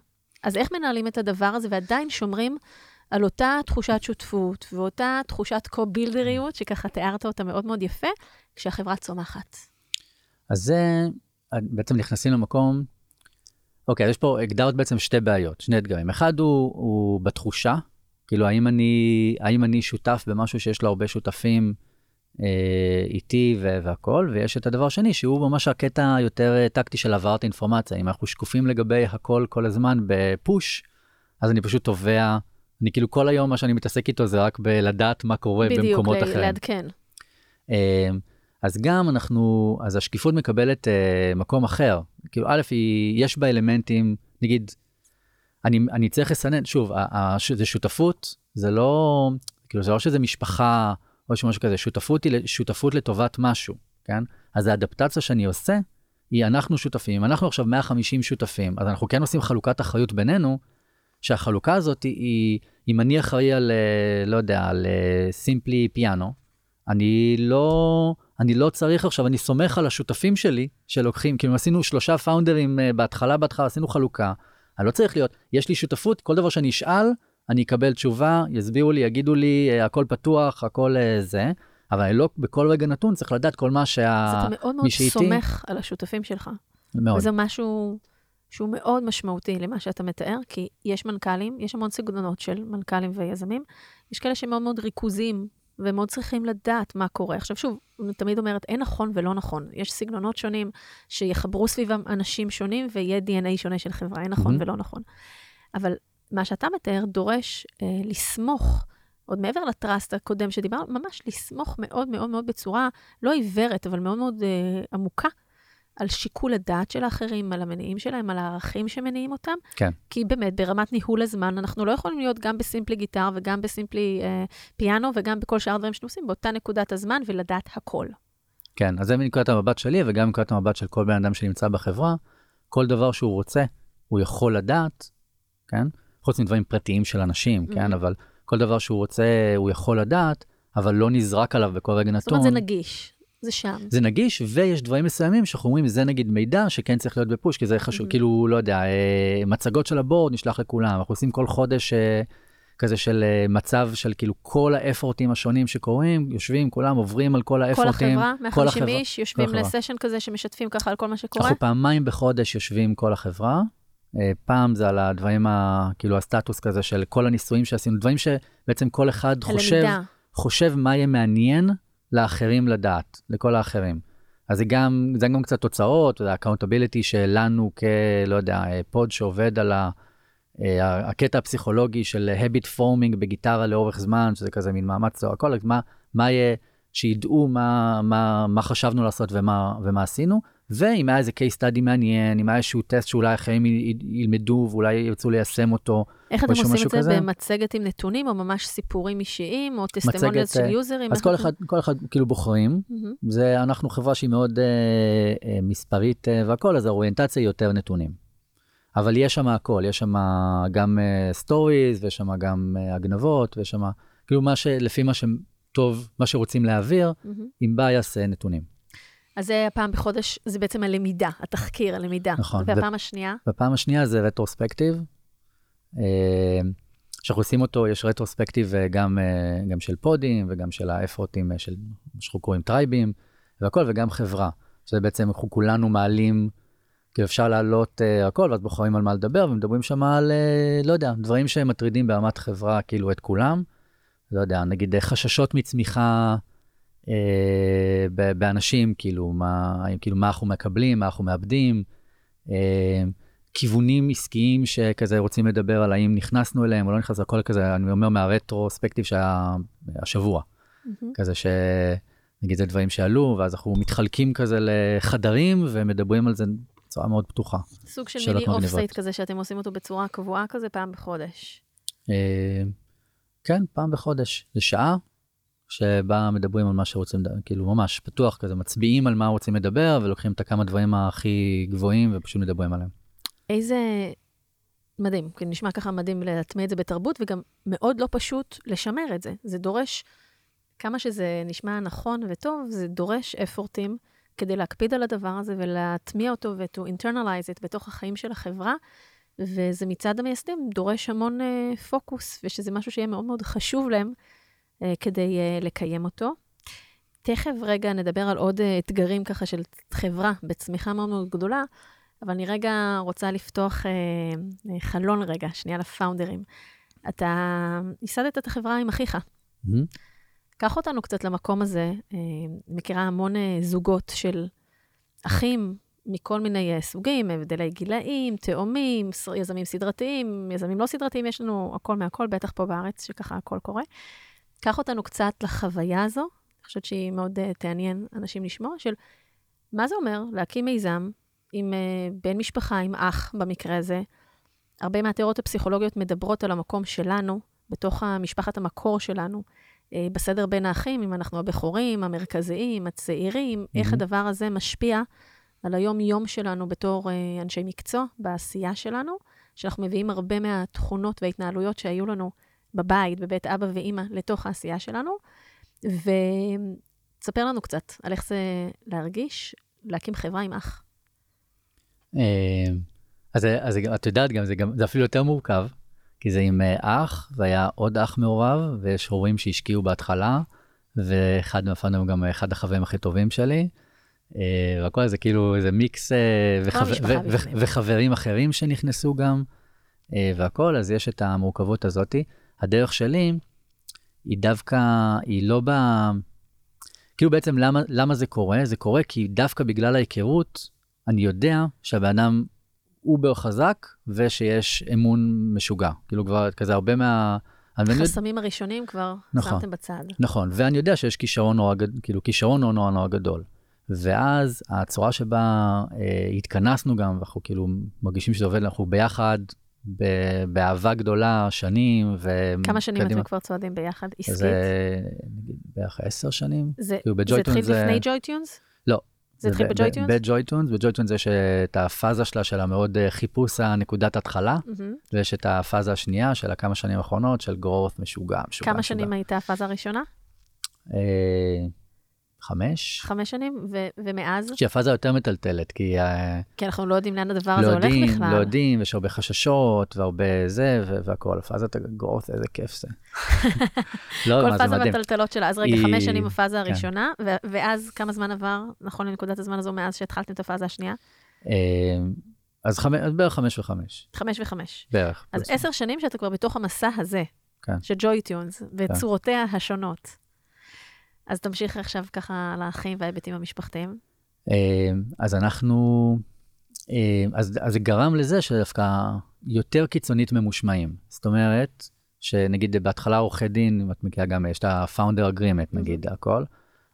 [SPEAKER 2] אז איך מנהלים את הדבר הזה ועדיין שומרים על אותה תחושת שותפות ואותה תחושת קו-בילדריות, שככה תיארת אותה מאוד מאוד יפה, כשהחברה צומחת.
[SPEAKER 3] אז זה, בעצם נכנסים למקום, אוקיי, אז יש פה, הגדרת בעצם שתי בעיות, שני אתגרים. אחד הוא, הוא בתחושה, כאילו, האם אני, האם אני שותף במשהו שיש לו הרבה שותפים אה, איתי והכול, ויש את הדבר השני, שהוא ממש הקטע היותר אה, טקטי של העברת אינפורמציה. אם אנחנו שקופים לגבי הכל כל הזמן בפוש, אז אני פשוט תובע, אני כאילו כל היום מה שאני מתעסק איתו זה רק בלדעת מה קורה במקומות
[SPEAKER 2] בדיוק,
[SPEAKER 3] אחרים.
[SPEAKER 2] לעדכן.
[SPEAKER 3] אה, אז גם אנחנו, אז השקיפות מקבלת אה, מקום אחר. כאילו, א', היא, יש בה אלמנטים, נגיד, אני, אני צריך לסנן, שוב, ה- ה- ש- זה שותפות, זה לא, כאילו, זה לא שזה משפחה או משהו כזה, שותפות היא שותפות לטובת משהו, כן? אז האדפטציה שאני עושה, היא אנחנו שותפים, אנחנו עכשיו 150 שותפים, אז אנחנו כן עושים חלוקת אחריות בינינו, שהחלוקה הזאת היא, אם אני אחראי על, אה, לא יודע, על סימפלי פיאנו, אני לא, אני לא צריך עכשיו, אני סומך על השותפים שלי שלוקחים, כאילו עשינו שלושה פאונדרים אה, בהתחלה, בהתחלה עשינו חלוקה, אני לא צריך להיות, יש לי שותפות, כל דבר שאני אשאל, אני אקבל תשובה, יסבירו לי, יגידו לי, אה, הכל פתוח, הכל אה, זה, אבל אני לא בכל רגע נתון צריך לדעת כל מה שה...
[SPEAKER 2] אז אתה מאוד מאוד סומך על השותפים שלך.
[SPEAKER 3] מאוד.
[SPEAKER 2] וזה משהו שהוא מאוד משמעותי למה שאתה מתאר, כי יש מנכ"לים, יש המון סגנונות של מנכ"לים ויזמים, יש כאלה שמאוד מאוד ריכוזיים, ומאוד צריכים לדעת מה קורה. עכשיו שוב, אני תמיד אומרת, אין נכון ולא נכון. יש סגנונות שונים שיחברו סביבם אנשים שונים, ויהיה DNA שונה של חברה, אין נכון
[SPEAKER 3] מהמם.
[SPEAKER 2] ולא נכון. אבל מה שאתה מתאר דורש אה, לסמוך, עוד מעבר לטראסט הקודם שדיברנו, ממש לסמוך מאוד מאוד מאוד בצורה לא עיוורת, אבל מאוד מאוד אה, עמוקה, על שיקול הדעת של האחרים, על המניעים שלהם, על הערכים שמניעים אותם.
[SPEAKER 3] כן.
[SPEAKER 2] כי באמת, ברמת ניהול הזמן, אנחנו לא יכולים להיות גם בסימפלי גיטר וגם בסימפלי אה, פיאנו וגם בכל שאר הדברים שאנחנו עושים באותה נקודת הזמן ולדעת הכל.
[SPEAKER 3] כן, אז זה מנקודת המבט שלי וגם מנקודת המבט של כל בן אדם שנמצא בחברה, כל דבר שהוא רוצה, הוא יכול לדעת, כן? חוץ מדברים פרטיים של אנשים, כן?
[SPEAKER 2] Mhm.
[SPEAKER 3] אבל כל דבר שהוא רוצה, הוא יכול לדעת, אבל לא נזרק עליו בכל רגע
[SPEAKER 2] זאת
[SPEAKER 3] נתון.
[SPEAKER 2] אומרת, זה נגיש, זה שם.
[SPEAKER 3] זה נגיש, ויש דברים מסוימים שאנחנו אומרים, זה נגיד מידע שכן צריך להיות בפוש, כי זה חשוב,
[SPEAKER 2] Mhm.
[SPEAKER 3] כאילו, לא יודע, אה, מצגות של הבורד נשלח לכולם, אנחנו עושים כל חודש אה, כזה של אה, מצב של כאילו כל האפורטים השונים שקורים, יושבים, כולם עוברים על כל
[SPEAKER 2] כל
[SPEAKER 3] האפורטים.
[SPEAKER 2] החברה,
[SPEAKER 3] כל
[SPEAKER 2] 150
[SPEAKER 3] החברה.
[SPEAKER 2] איש, יושבים. לסשן כזה שמשתפים ככה על כל מה שקורה.
[SPEAKER 3] אנחנו פעמיים בחודש יושבים כל החברה. פעם זה על הדברים, ה, כאילו הסטטוס כזה של כל הניסויים שעשינו, דברים שבעצם כל אחד חושב,
[SPEAKER 2] הלמידה.
[SPEAKER 3] חושב מה יהיה מעניין לאחרים לדעת, לכל האחרים. אז זה גם, זה גם קצת תוצאות, ה-accountability שלנו כ... לא יודע, פוד שעובד על ה... אה, הקטע הפסיכולוגי של habit forming בגיטרה לאורך זמן, שזה כזה מין מאמץ, או הכל, מה, מה יהיה, שידעו מה, מה, מה חשבנו לעשות ומה, ומה עשינו, ואם היה איזה case study מעניין, אם היה איזשהו טסט שאולי אחרים ילמדו ואולי ירצו ליישם אותו,
[SPEAKER 2] איך אתם עושים את זה?
[SPEAKER 3] כזה?
[SPEAKER 2] במצגת עם נתונים, או ממש סיפורים אישיים, או testimonials
[SPEAKER 3] מצגת,
[SPEAKER 2] של
[SPEAKER 3] אה,
[SPEAKER 2] יוזרים?
[SPEAKER 3] אז
[SPEAKER 2] איך
[SPEAKER 3] כל אחד, כל אחד כאילו בוחרים,
[SPEAKER 2] מהמם.
[SPEAKER 3] זה אנחנו חברה שהיא מאוד אה, אה, מספרית אה, והכל, אז האוריינטציה היא יותר נתונים. אבל יש שם הכל, יש שם גם stories, ויש שם גם אה, הגנבות, ויש שם, כאילו מה ש... לפי מה ש... טוב, מה שרוצים להעביר,
[SPEAKER 2] מהמם.
[SPEAKER 3] עם base אה, נתונים.
[SPEAKER 2] אז זה הפעם בחודש, זה בעצם הלמידה, התחקיר, הלמידה.
[SPEAKER 3] נכון.
[SPEAKER 2] והפעם השנייה,
[SPEAKER 3] והפעם השנייה זה retrospective. אה, שאנחנו עושים אותו, יש retrospective אה, גם, אה, גם של pod-ים וגם של האפרוטים של מה שאנחנו קוראים tribe-ים והכל, וגם חברה. שזה בעצם אנחנו כולנו מעלים, כאילו אפשר להעלות אה, הכל, ואז בוחרים על מה לדבר, ומדברים שם על, אה, לא יודע, דברים שהם מטרידים ברמת חברה, כאילו את כולם. לא יודע, נגיד חששות מצמיחה באנשים, כאילו מה, כאילו מה אנחנו מקבלים, מה אנחנו מאבדים. אה, כיוונים עסקיים שכזה רוצים לדבר על האם נכנסנו אליהם או לא נכנסנו, הכל כזה, אני אומר מה retrospective שהיה השבוע.
[SPEAKER 2] מהמם.
[SPEAKER 3] כזה ש... נגיד זה דברים שעלו, ואז אנחנו מתחלקים כזה לחדרים ומדברים על זה בצורה מאוד פתוחה.
[SPEAKER 2] סוג של mini
[SPEAKER 3] off.
[SPEAKER 2] site כזה שאתם עושים אותו בצורה קבועה כזה פעם בחודש.
[SPEAKER 3] אה, כן, פעם בחודש, זה שעה, שבה מדברים על מה שרוצים, כאילו ממש פתוח כזה, מצביעים על מה רוצים לדבר, ולוקחים את הכמה דברים הכי גבוהים ופשוט מדברים עליהם.
[SPEAKER 2] איזה... מדהים, כי נשמע ככה מדהים להטמיע את זה בתרבות, וגם מאוד לא פשוט לשמר את זה. זה דורש, כמה שזה נשמע נכון וטוב, זה דורש אפורטים כדי להקפיד על הדבר הזה ולהטמיע אותו ו-to internalize it בתוך החיים של החברה, וזה מצד המייסדים דורש המון uh, פוקוס, ושזה משהו שיהיה מאוד מאוד חשוב להם כדי uh, לקיים אותו. תכף רגע נדבר על עוד uh, אתגרים ככה של חברה בצמיחה מאוד מאוד גדולה, אבל אני רגע רוצה לפתוח אה, אה, חלון רגע, שנייה לפאונדרים. אתה ייסדת את החברה עם אחיך.
[SPEAKER 3] מהמם.
[SPEAKER 2] קח אותנו קצת למקום הזה. אה, מכירה המון אה, זוגות של אחים מכל מיני סוגים, הבדלי גילאים, תאומים, יזמים סדרתיים, יזמים לא סדרתיים, יש לנו הכל מהכל, בטח פה בארץ, שככה הכל קורה. קח אותנו קצת לחוויה הזו, אני חושבת שהיא מאוד uh, תעניין אנשים לשמוע, של מה זה אומר להקים מיזם עם uh, בן משפחה, עם אח במקרה הזה. הרבה מהתיאוריות הפסיכולוגיות מדברות על המקום שלנו, בתוך המשפחת המקור שלנו, אה, בסדר בין האחים, אם אנחנו הבכורים, המרכזיים, הצעירים, mm-hmm. איך. הדבר הזה משפיע על היום-יום שלנו בתור אה, אנשי מקצוע, בעשייה שלנו, שאנחנו מביאים הרבה מהתכונות וההתנהלויות שהיו לנו בבית, בבית אבא ואימא, לתוך העשייה שלנו. ותספר לנו קצת על איך זה להרגיש, להקים חברה עם אח.
[SPEAKER 3] אה, אז, אז את יודעת גם, זה גם, זה אפילו יותר מורכב, כי זה עם אה, אח, והיה עוד אח מעורב, ויש הורים שהשקיעו בהתחלה, ואחד מהפאנלים הוא גם אחד החברים הכי טובים שלי. אה, והכל זה כאילו איזה מיקס, אה, וחבר- ו- ו-. וחברים אחרים שנכנסו גם, אה, והכל, אז יש את המורכבות הזאתי. הדרך שלי היא דווקא, היא לא ב... כאילו בעצם למה, למה זה קורה? זה קורה כי דווקא בגלל ההיכרות, אני יודע שהבן אדם אובר חזק ושיש אמון משוגע. כאילו כבר כזה הרבה מה... יודע-
[SPEAKER 2] החסמים הראשונים כבר
[SPEAKER 3] נכון.
[SPEAKER 2] שמתם בצד.
[SPEAKER 3] נכון, ואני יודע שיש כישרון נורא, כאילו כישרון נורא נורא נורא גדול. ואז הצורה שבה אה, התכנסנו גם, ואנחנו כאילו מרגישים שזה עובד, אנחנו ביחד, באהבה גדולה, שנים, ו...
[SPEAKER 2] כמה שנים
[SPEAKER 3] קדימה.
[SPEAKER 2] אתם כבר צועדים ביחד, עסקית?
[SPEAKER 3] זה נגיד בערך עשר שנים.
[SPEAKER 2] זה,
[SPEAKER 3] כאילו
[SPEAKER 2] זה
[SPEAKER 3] ב JoyTunes
[SPEAKER 2] התחיל
[SPEAKER 3] זה-
[SPEAKER 2] לפני JoyTunes?
[SPEAKER 3] לא.
[SPEAKER 2] זה התחיל
[SPEAKER 3] ב JoyTunes? ב
[SPEAKER 2] JoyTunes,
[SPEAKER 3] ב JoyTunes יש את הפאזה שלה של המאוד אה, חיפוש הנקודת התחלה,
[SPEAKER 2] מהמם.
[SPEAKER 3] ויש את הפאזה השנייה של הכמה שנים האחרונות של growth משוגע, משוגע,
[SPEAKER 2] כמה
[SPEAKER 3] משוגע.
[SPEAKER 2] שנים הייתה הפאזה הראשונה?
[SPEAKER 3] חמש?
[SPEAKER 2] חמש שנים? ו- ומאז?
[SPEAKER 3] שהפאזה יותר מטלטלת, כי אה,
[SPEAKER 2] כי אנחנו לא יודעים לאן הדבר
[SPEAKER 3] לא
[SPEAKER 2] הזה הולך
[SPEAKER 3] יודעים,
[SPEAKER 2] בכלל.
[SPEAKER 3] לא יודעים, יש הרבה חששות והרבה זה ו- והכל, פאזת הגרוס, איזה כיף זה. לא,
[SPEAKER 2] כל פאזה
[SPEAKER 3] מדהים.
[SPEAKER 2] מהטלטלות שלה. אז רגע,
[SPEAKER 3] היא-
[SPEAKER 2] חמש שנים הפאזה
[SPEAKER 3] כן.
[SPEAKER 2] הראשונה, ו- ואז כמה זמן עבר, נכון לנקודת הזמן הזו, מאז שהתחלתם את הפאזה השנייה?
[SPEAKER 3] אה, אז חמש- אז בערך חמש וחמש,
[SPEAKER 2] חמש וחמש.
[SPEAKER 3] בערך.
[SPEAKER 2] אז. עשר שנים שאתה כבר בתוך המסע הזה,
[SPEAKER 3] כן.
[SPEAKER 2] של ג'וי-טיונס, וצורותיה השונות. אז תמשיך עכשיו ככה לאחים וההיבטים המשפחתיים.
[SPEAKER 3] אה, אז אנחנו, אה, אז אז זה גרם לזה שדווקא יותר קיצונית ממושמעים. זאת אומרת, שנגיד בהתחלה עורכי דין, אם את מכירה גם, יש את ה-founder agreement נגיד, הכל.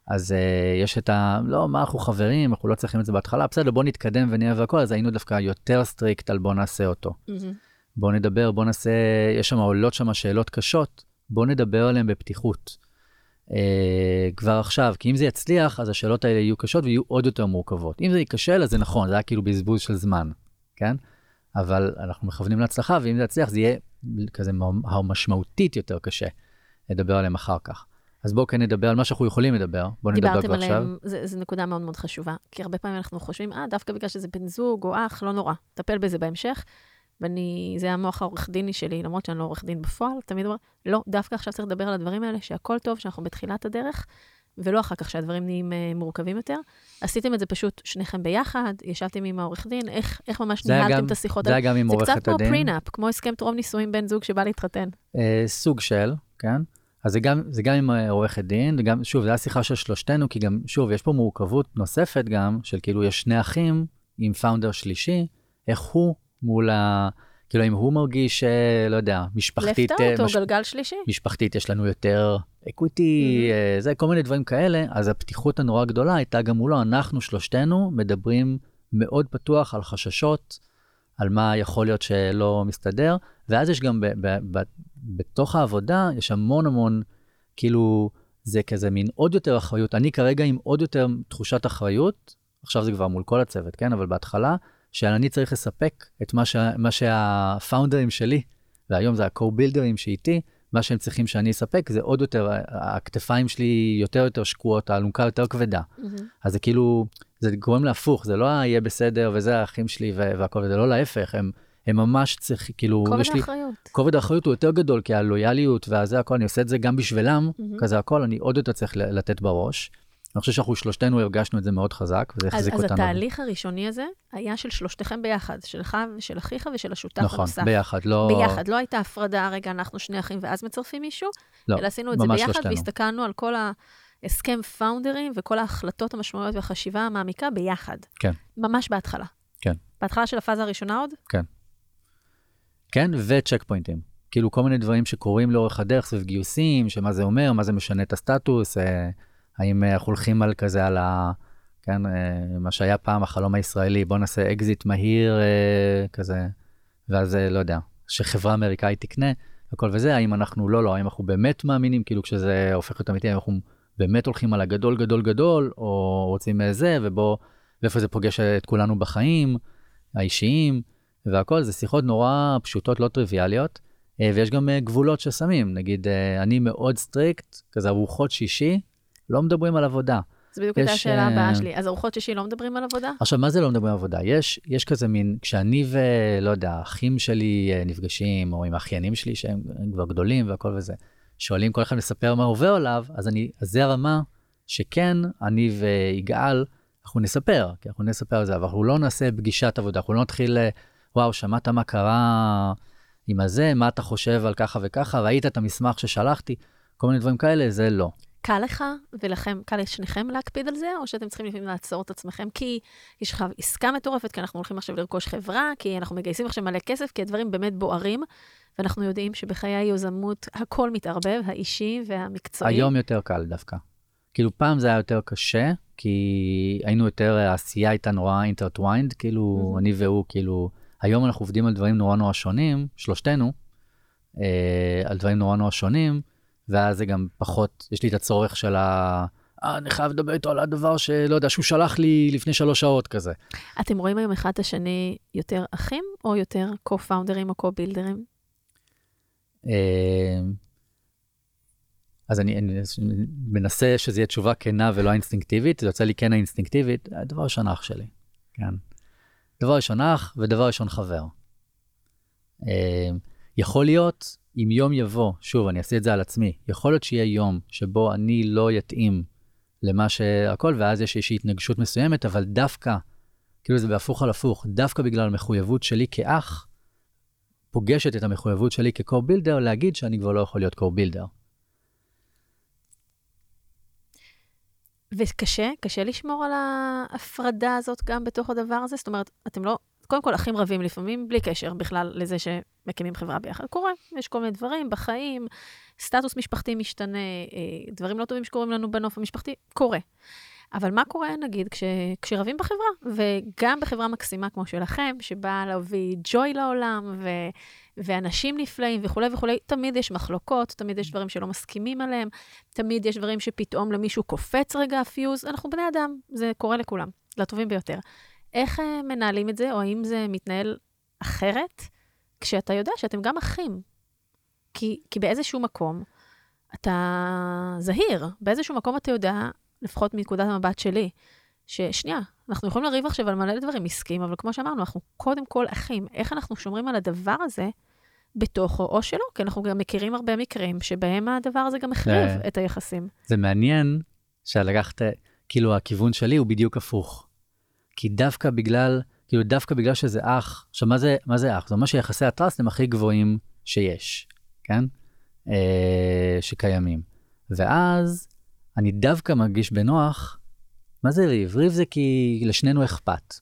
[SPEAKER 3] אז uh, יש את ה... לא, מה, אנחנו חברים, אנחנו לא צריכים את זה בהתחלה, בסדר, בוא נתקדם ונהיה והכל, אז היינו דווקא יותר strict על בוא נעשה אותו. בוא נדבר, בוא נעשה, יש שם עולות שם שאלות קשות, בוא נדבר עליהן בפתיחות. Uh, כבר עכשיו, כי אם זה יצליח, אז השאלות האלה יהיו קשות ויהיו עוד יותר מורכבות. אם זה ייכשל, אז זה נכון, זה היה כאילו בזבוז של זמן, כן? אבל אנחנו מכוונים להצלחה, ואם זה יצליח, זה יהיה כזה משמעותית יותר קשה לדבר עליהם אחר כך. אז בואו כן נדבר על מה שאנחנו יכולים לדבר. בואו נדבר
[SPEAKER 2] דיברתם
[SPEAKER 3] כבר עכשיו.
[SPEAKER 2] עליהם, זו נקודה מאוד מאוד חשובה. כי הרבה פעמים אנחנו חושבים, אה, דווקא בגלל שזה בן זוג או אח, לא נורא, טפל בזה בהמשך. ואני, זה המוח העורך דיני שלי, למרות שאני לא עורך דין בפועל, תמיד אומר, לא, דווקא עכשיו צריך לדבר על הדברים האלה, שהכל טוב, שאנחנו בתחילת הדרך, ולא אחר כך שהדברים נהיים uh, מורכבים יותר. עשיתם את זה פשוט שניכם ביחד, ישבתם עם העורך דין, איך, איך ממש
[SPEAKER 3] זה
[SPEAKER 2] ניהלתם
[SPEAKER 3] גם-
[SPEAKER 2] את השיחות
[SPEAKER 3] זה היה
[SPEAKER 2] האלה?
[SPEAKER 3] גם עם
[SPEAKER 2] זה
[SPEAKER 3] עורכת
[SPEAKER 2] קצת כמו
[SPEAKER 3] הדין.
[SPEAKER 2] prenup, כמו הסכם טרום נישואים בין זוג שבא להתחתן.
[SPEAKER 3] אה, סוג של, כן? אז זה גם, זה גם עם אה, עורכת דין, וגם, שוב, זו הייתה שיחה של שלושתנו, כי גם, שוב, יש פה מורכבות נוספת גם, של כאילו יש שני אחים עם founder שלישי, איך הוא מול ה... כאילו, אם הוא מרגיש, אה, לא יודע, משפחתית, אה,
[SPEAKER 2] אותו,
[SPEAKER 3] מש-
[SPEAKER 2] גלגל שלישי.
[SPEAKER 3] משפחתית יש לנו יותר equity,
[SPEAKER 2] mhm.
[SPEAKER 3] זה, כל מיני דברים כאלה, אז הפתיחות הנורא גדולה הייתה גם מולו, אנחנו שלושתנו מדברים מאוד פתוח על חששות, על מה יכול להיות שלא מסתדר, ואז יש גם ב, ב, ב, בתוך העבודה, יש המון המון, כאילו, זה כזה מין עוד יותר אחריות. אני כרגע עם עוד יותר תחושת אחריות, עכשיו זה כבר מול כל הצוות, כן? אבל בהתחלה, שאני צריך לספק את מה, ש, מה שהפאונדרים שלי, והיום זה ה-co-builders שאיתי, מה שהם צריכים שאני אספק זה עוד יותר, הכתפיים שלי יותר יותר שקועות, האלונקה יותר כבדה.
[SPEAKER 2] מהמם.
[SPEAKER 3] אז זה כאילו, זה גורם להפוך, זה לא יהיה בסדר וזה האחים שלי והכל, זה לא להפך, הם, הם ממש צריכים, כאילו,
[SPEAKER 2] כובד
[SPEAKER 3] יש לי,
[SPEAKER 2] האחריות.
[SPEAKER 3] כובד האחריות הוא יותר גדול, כי הלויאליות והזה הכל, אני עושה את זה גם בשבילם,
[SPEAKER 2] מהמם.
[SPEAKER 3] כזה הכל, אני עוד יותר צריך לתת בראש. אני חושב שאנחנו שלושתנו הרגשנו את זה מאוד חזק, וזה
[SPEAKER 2] אז,
[SPEAKER 3] החזיק
[SPEAKER 2] אז
[SPEAKER 3] אותנו.
[SPEAKER 2] התהליך הראשוני הזה היה של שלושתכם ביחד, שלך ושל אחיך ושל השותף
[SPEAKER 3] נכון,
[SPEAKER 2] הנוסף.
[SPEAKER 3] ביחד, לא...
[SPEAKER 2] ביחד, לא הייתה הפרדה, רגע, אנחנו שני אחים ואז מצרפים מישהו,
[SPEAKER 3] לא,
[SPEAKER 2] אלא עשינו את זה ביחד
[SPEAKER 3] שלושתנו.
[SPEAKER 2] והסתכלנו על כל ההסכם פאונדרים וכל ההחלטות המשמעויות והחשיבה המעמיקה ביחד.
[SPEAKER 3] כן.
[SPEAKER 2] ממש בהתחלה.
[SPEAKER 3] כן.
[SPEAKER 2] בהתחלה של הפאזה הראשונה עוד?
[SPEAKER 3] כן, וצ'ק פוינטים. כאילו כל מיני דברים שקורים לאורך הדרך סביב גיוסים, שמה זה אומר, מה זה משנה את הסטטוס, אה, האם אה, אנחנו הולכים על כזה, על ה... כן, אה, מה שהיה פעם החלום הישראלי, בוא נעשה אקזיט מהיר אה, כזה, ואז לא יודע, שחברה אמריקאית תקנה, הכל וזה, האם אנחנו לא, לא, האם אנחנו באמת מאמינים, כאילו כשזה הופך להיות אמיתי, האם אנחנו באמת הולכים על הגדול גדול גדול, או רוצים זה, ובוא, ואיפה זה פוגש את כולנו בחיים האישיים. והכל זה שיחות נורא פשוטות, לא טריוויאליות, ויש גם גבולות ששמים, נגיד, אני מאוד strict, כזה ארוחות שישי, לא מדברים על עבודה.
[SPEAKER 2] זו בדיוק הייתה השאלה הבאה
[SPEAKER 3] אה,
[SPEAKER 2] שלי. אז ארוחות שישי לא מדברים על עבודה?
[SPEAKER 3] עכשיו, מה זה לא מדברים על עבודה? יש, יש כזה מין, כשאני ולא יודע, אחים שלי אה, נפגשים, או עם האחיינים שלי שהם הם כבר גדולים והכל וזה, שואלים כל אחד לספר מה עובר עליו, אז אני, אז זה הרמה שכן, אני ויגאל, אנחנו נספר, כי אנחנו נספר על זה, אבל אנחנו לא נעשה פגישת עבודה, אנחנו לא נתחיל, אה, וואו, שמעת מה קרה עם הזה, מה אתה חושב על ככה וככה, ראית את המסמך ששלחתי, כל מיני דברים כאלה, זה לא.
[SPEAKER 2] קל לך ולכם, קל לשניכם להקפיד על זה, או שאתם צריכים לפעמים לעצור את עצמכם, כי יש לך עסקה מטורפת, כי אנחנו הולכים עכשיו לרכוש חברה, כי אנחנו מגייסים עכשיו מלא כסף, כי הדברים באמת בוערים, ואנחנו יודעים שבחיי היזמות הכל מתערבב, האישי והמקצועי.
[SPEAKER 3] היום יותר קל דווקא. כאילו פעם זה היה יותר קשה, כי היינו יותר, העשייה הייתה נורא intertwined, כאילו
[SPEAKER 2] mhm.
[SPEAKER 3] אני והוא, כאילו, היום אנחנו עובדים על דברים נורא נורא שונים, שלושתנו, אה, על דברים נורא נורא שונים, ואז זה גם פחות, יש לי את הצורך של ה... אה, אני חייב לדבר איתו על הדבר שלא יודע, שהוא שלח לי לפני שלוש שעות כזה.
[SPEAKER 2] אתם רואים היום אחד את השני יותר אחים, או יותר co-founders או co-builders?
[SPEAKER 3] אה, אז אני, אני מנסה שזה יהיה תשובה כנה ולא האינסטינקטיבית, זה יוצא לי כן האינסטינקטיבית, דבר ראשון אח שלי, כן. דבר ראשון אח ודבר ראשון חבר. אה, יכול להיות, אם יום יבוא, שוב, אני אעשה את זה על עצמי, יכול להיות שיהיה יום שבו אני לא יתאים למה שהכל, ואז יש איזושהי התנגשות מסוימת, אבל דווקא, כאילו זה בהפוך על הפוך, דווקא בגלל המחויבות שלי כאח, פוגשת את המחויבות שלי כ-co-builder להגיד שאני כבר לא יכול להיות co-builder.
[SPEAKER 2] וקשה, קשה לשמור על ההפרדה הזאת גם בתוך הדבר הזה? זאת אומרת, אתם לא, קודם כל, אחים רבים לפעמים, בלי קשר בכלל לזה שמקימים חברה ביחד. קורה, יש כל מיני דברים בחיים, סטטוס משפחתי משתנה, אה, דברים לא טובים שקורים לנו בנוף המשפחתי, קורה. אבל מה קורה, נגיד, כש, כשרבים בחברה, וגם בחברה מקסימה כמו שלכם, שבאה להביא ג'וי לעולם, ו, ואנשים נפלאים וכולי וכולי, תמיד יש מחלוקות, תמיד יש דברים שלא מסכימים עליהם, תמיד יש דברים שפתאום למישהו קופץ רגע הפיוז, אנחנו בני אדם, זה קורה לכולם, לטובים ביותר. איך אה, מנהלים את זה, או האם זה מתנהל אחרת, כשאתה יודע שאתם גם אחים? כי, כי באיזשהו מקום, אתה זהיר. באיזשהו מקום אתה יודע, לפחות מנקודת המבט שלי, ששנייה, אנחנו יכולים לריב עכשיו על מלא דברים עסקיים, אבל כמו שאמרנו, אנחנו קודם כל אחים. איך אנחנו שומרים על הדבר הזה בתוכו, או שלא, כי אנחנו גם מכירים הרבה מקרים שבהם הדבר הזה גם החריב
[SPEAKER 3] זה-
[SPEAKER 2] את היחסים.
[SPEAKER 3] זה מעניין שלקחת, כאילו הכיוון שלי הוא בדיוק הפוך. כי דווקא בגלל, כאילו דווקא בגלל שזה אח, עכשיו מה זה, מה זה אח? זה אומר שיחסי הטראסט הם הכי גבוהים שיש, כן? אה, שקיימים. ואז אני דווקא מרגיש בנוח, מה זה ריב? ריב זה כי לשנינו אכפת.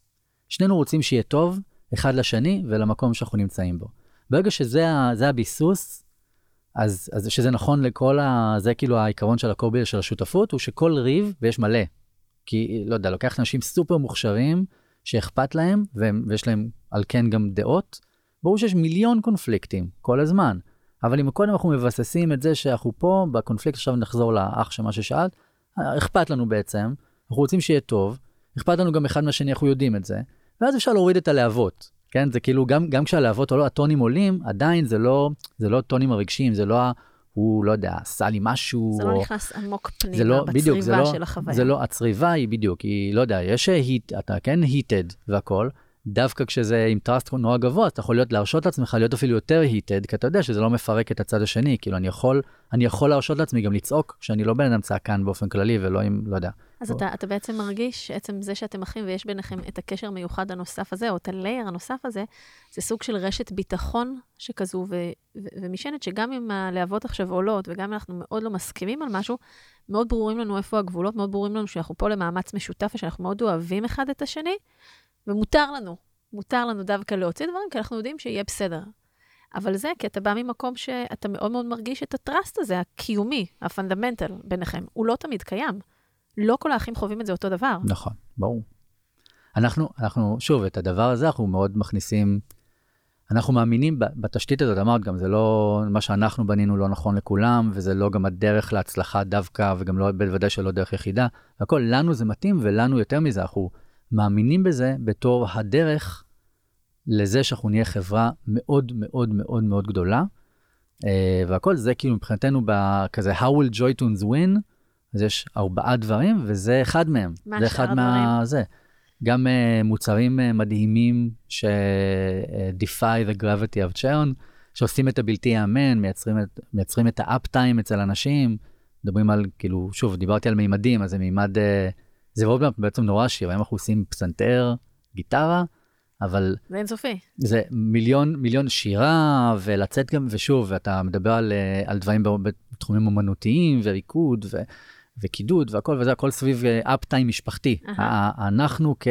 [SPEAKER 3] שנינו רוצים שיהיה טוב אחד לשני ולמקום שאנחנו נמצאים בו. ברגע שזה הביסוס, אז, אז שזה נכון לכל ה... זה כאילו העיקרון של הקובי של השותפות, הוא שכל ריב, ויש מלא, כי, לא יודע, לוקח אנשים סופר מוכשרים, שאכפת להם, והם, ויש להם על כן גם דעות, ברור שיש מיליון קונפליקטים כל הזמן. אבל אם קודם אנחנו מבססים את זה שאנחנו פה בקונפליקט, עכשיו נחזור לאח של מה ששאלת, אכפת לנו בעצם, אנחנו רוצים שיהיה טוב, אכפת לנו גם אחד מהשני, אנחנו יודעים את זה, ואז אפשר להוריד את הלהבות. כן, זה כאילו, גם, גם כשהלהבות עולו, הטונים עולים, עדיין זה לא, זה לא הטונים הרגשיים, זה לא, הוא, לא יודע, עשה לי משהו,
[SPEAKER 2] זה לא
[SPEAKER 3] או-
[SPEAKER 2] נכנס עמוק פנימה
[SPEAKER 3] זה לא, בדיוק, זה
[SPEAKER 2] בצריבה
[SPEAKER 3] לא,
[SPEAKER 2] של החוויה.
[SPEAKER 3] זה לא, הצריבה היא בדיוק, היא, לא יודע, יש היט, אתה כן היטד והכל, דווקא כשזה עם טראסט נורא גבוה, אתה יכול להיות, להרשות לעצמך להיות אפילו יותר היטד, כי אתה יודע שזה לא מפרק את הצד השני, כאילו אני יכול, אני יכול להרשות לעצמי גם לצעוק, כשאני לא בן אדם צעקן באופן כללי, ולא עם, לא יודע.
[SPEAKER 2] אז אתה, אתה בעצם מרגיש שעצם זה שאתם אחים ויש ביניכם את הקשר המיוחד הנוסף הזה, או את הלייר הנוסף הזה, זה סוג של רשת ביטחון שכזו, ו, ו, ומשענת שגם אם הלהבות עכשיו עולות, וגם אם אנחנו מאוד לא מסכימים על משהו, מאוד ברורים לנו איפה הגבולות, מאוד ברורים לנו שאנחנו פה למאמץ משותף, ושאנחנו מאוד אוהבים אחד את השני, ומותר לנו, מותר לנו דווקא להוציא דברים, כי אנחנו יודעים שיהיה בסדר. אבל זה כי אתה בא ממקום שאתה מאוד מאוד מרגיש את הטראסט הזה, הקיומי, הפונדמנטל ביניכם. הוא לא תמיד קיים. לא כל האחים חווים את זה אותו דבר.
[SPEAKER 3] נכון, ברור. אנחנו, אנחנו, שוב, את הדבר הזה אנחנו מאוד מכניסים, אנחנו מאמינים בתשתית הזאת, אמרת גם, זה לא, מה שאנחנו בנינו לא נכון לכולם, וזה לא גם הדרך להצלחה דווקא, וגם לא, בוודאי שלא דרך יחידה, והכל, לנו זה מתאים, ולנו יותר מזה, אנחנו מאמינים בזה בתור הדרך לזה שאנחנו נהיה חברה מאוד מאוד מאוד מאוד גדולה, אה, והכל זה כאילו מבחינתנו בכזה, how will Joytunes win? אז יש ארבעה דברים, וזה אחד מהם.
[SPEAKER 2] מה
[SPEAKER 3] זה
[SPEAKER 2] שאר
[SPEAKER 3] אחד מה... זה. גם uh, מוצרים uh, מדהימים ש-defy the gravity of churn, שעושים את הבלתי ייאמן, מייצרים את, מייצרים את האפ-טיים אצל אנשים, מדברים על, כאילו, שוב, דיברתי על מימדים, אז זה מימד, uh, זה roadmap בעצם נורא עשיר, היום אנחנו עושים פסנתר, גיטרה, אבל
[SPEAKER 2] זה אינסופי.
[SPEAKER 3] זה מיליון, מיליון שירה, ולצאת גם, ושוב, ואתה מדבר על, על דברים בתחומים אומנותיים, וריקוד, ו, וקידוד, והכל, וזה הכל סביב up-time משפחתי.
[SPEAKER 2] אהה.
[SPEAKER 3] ה- אנחנו כ...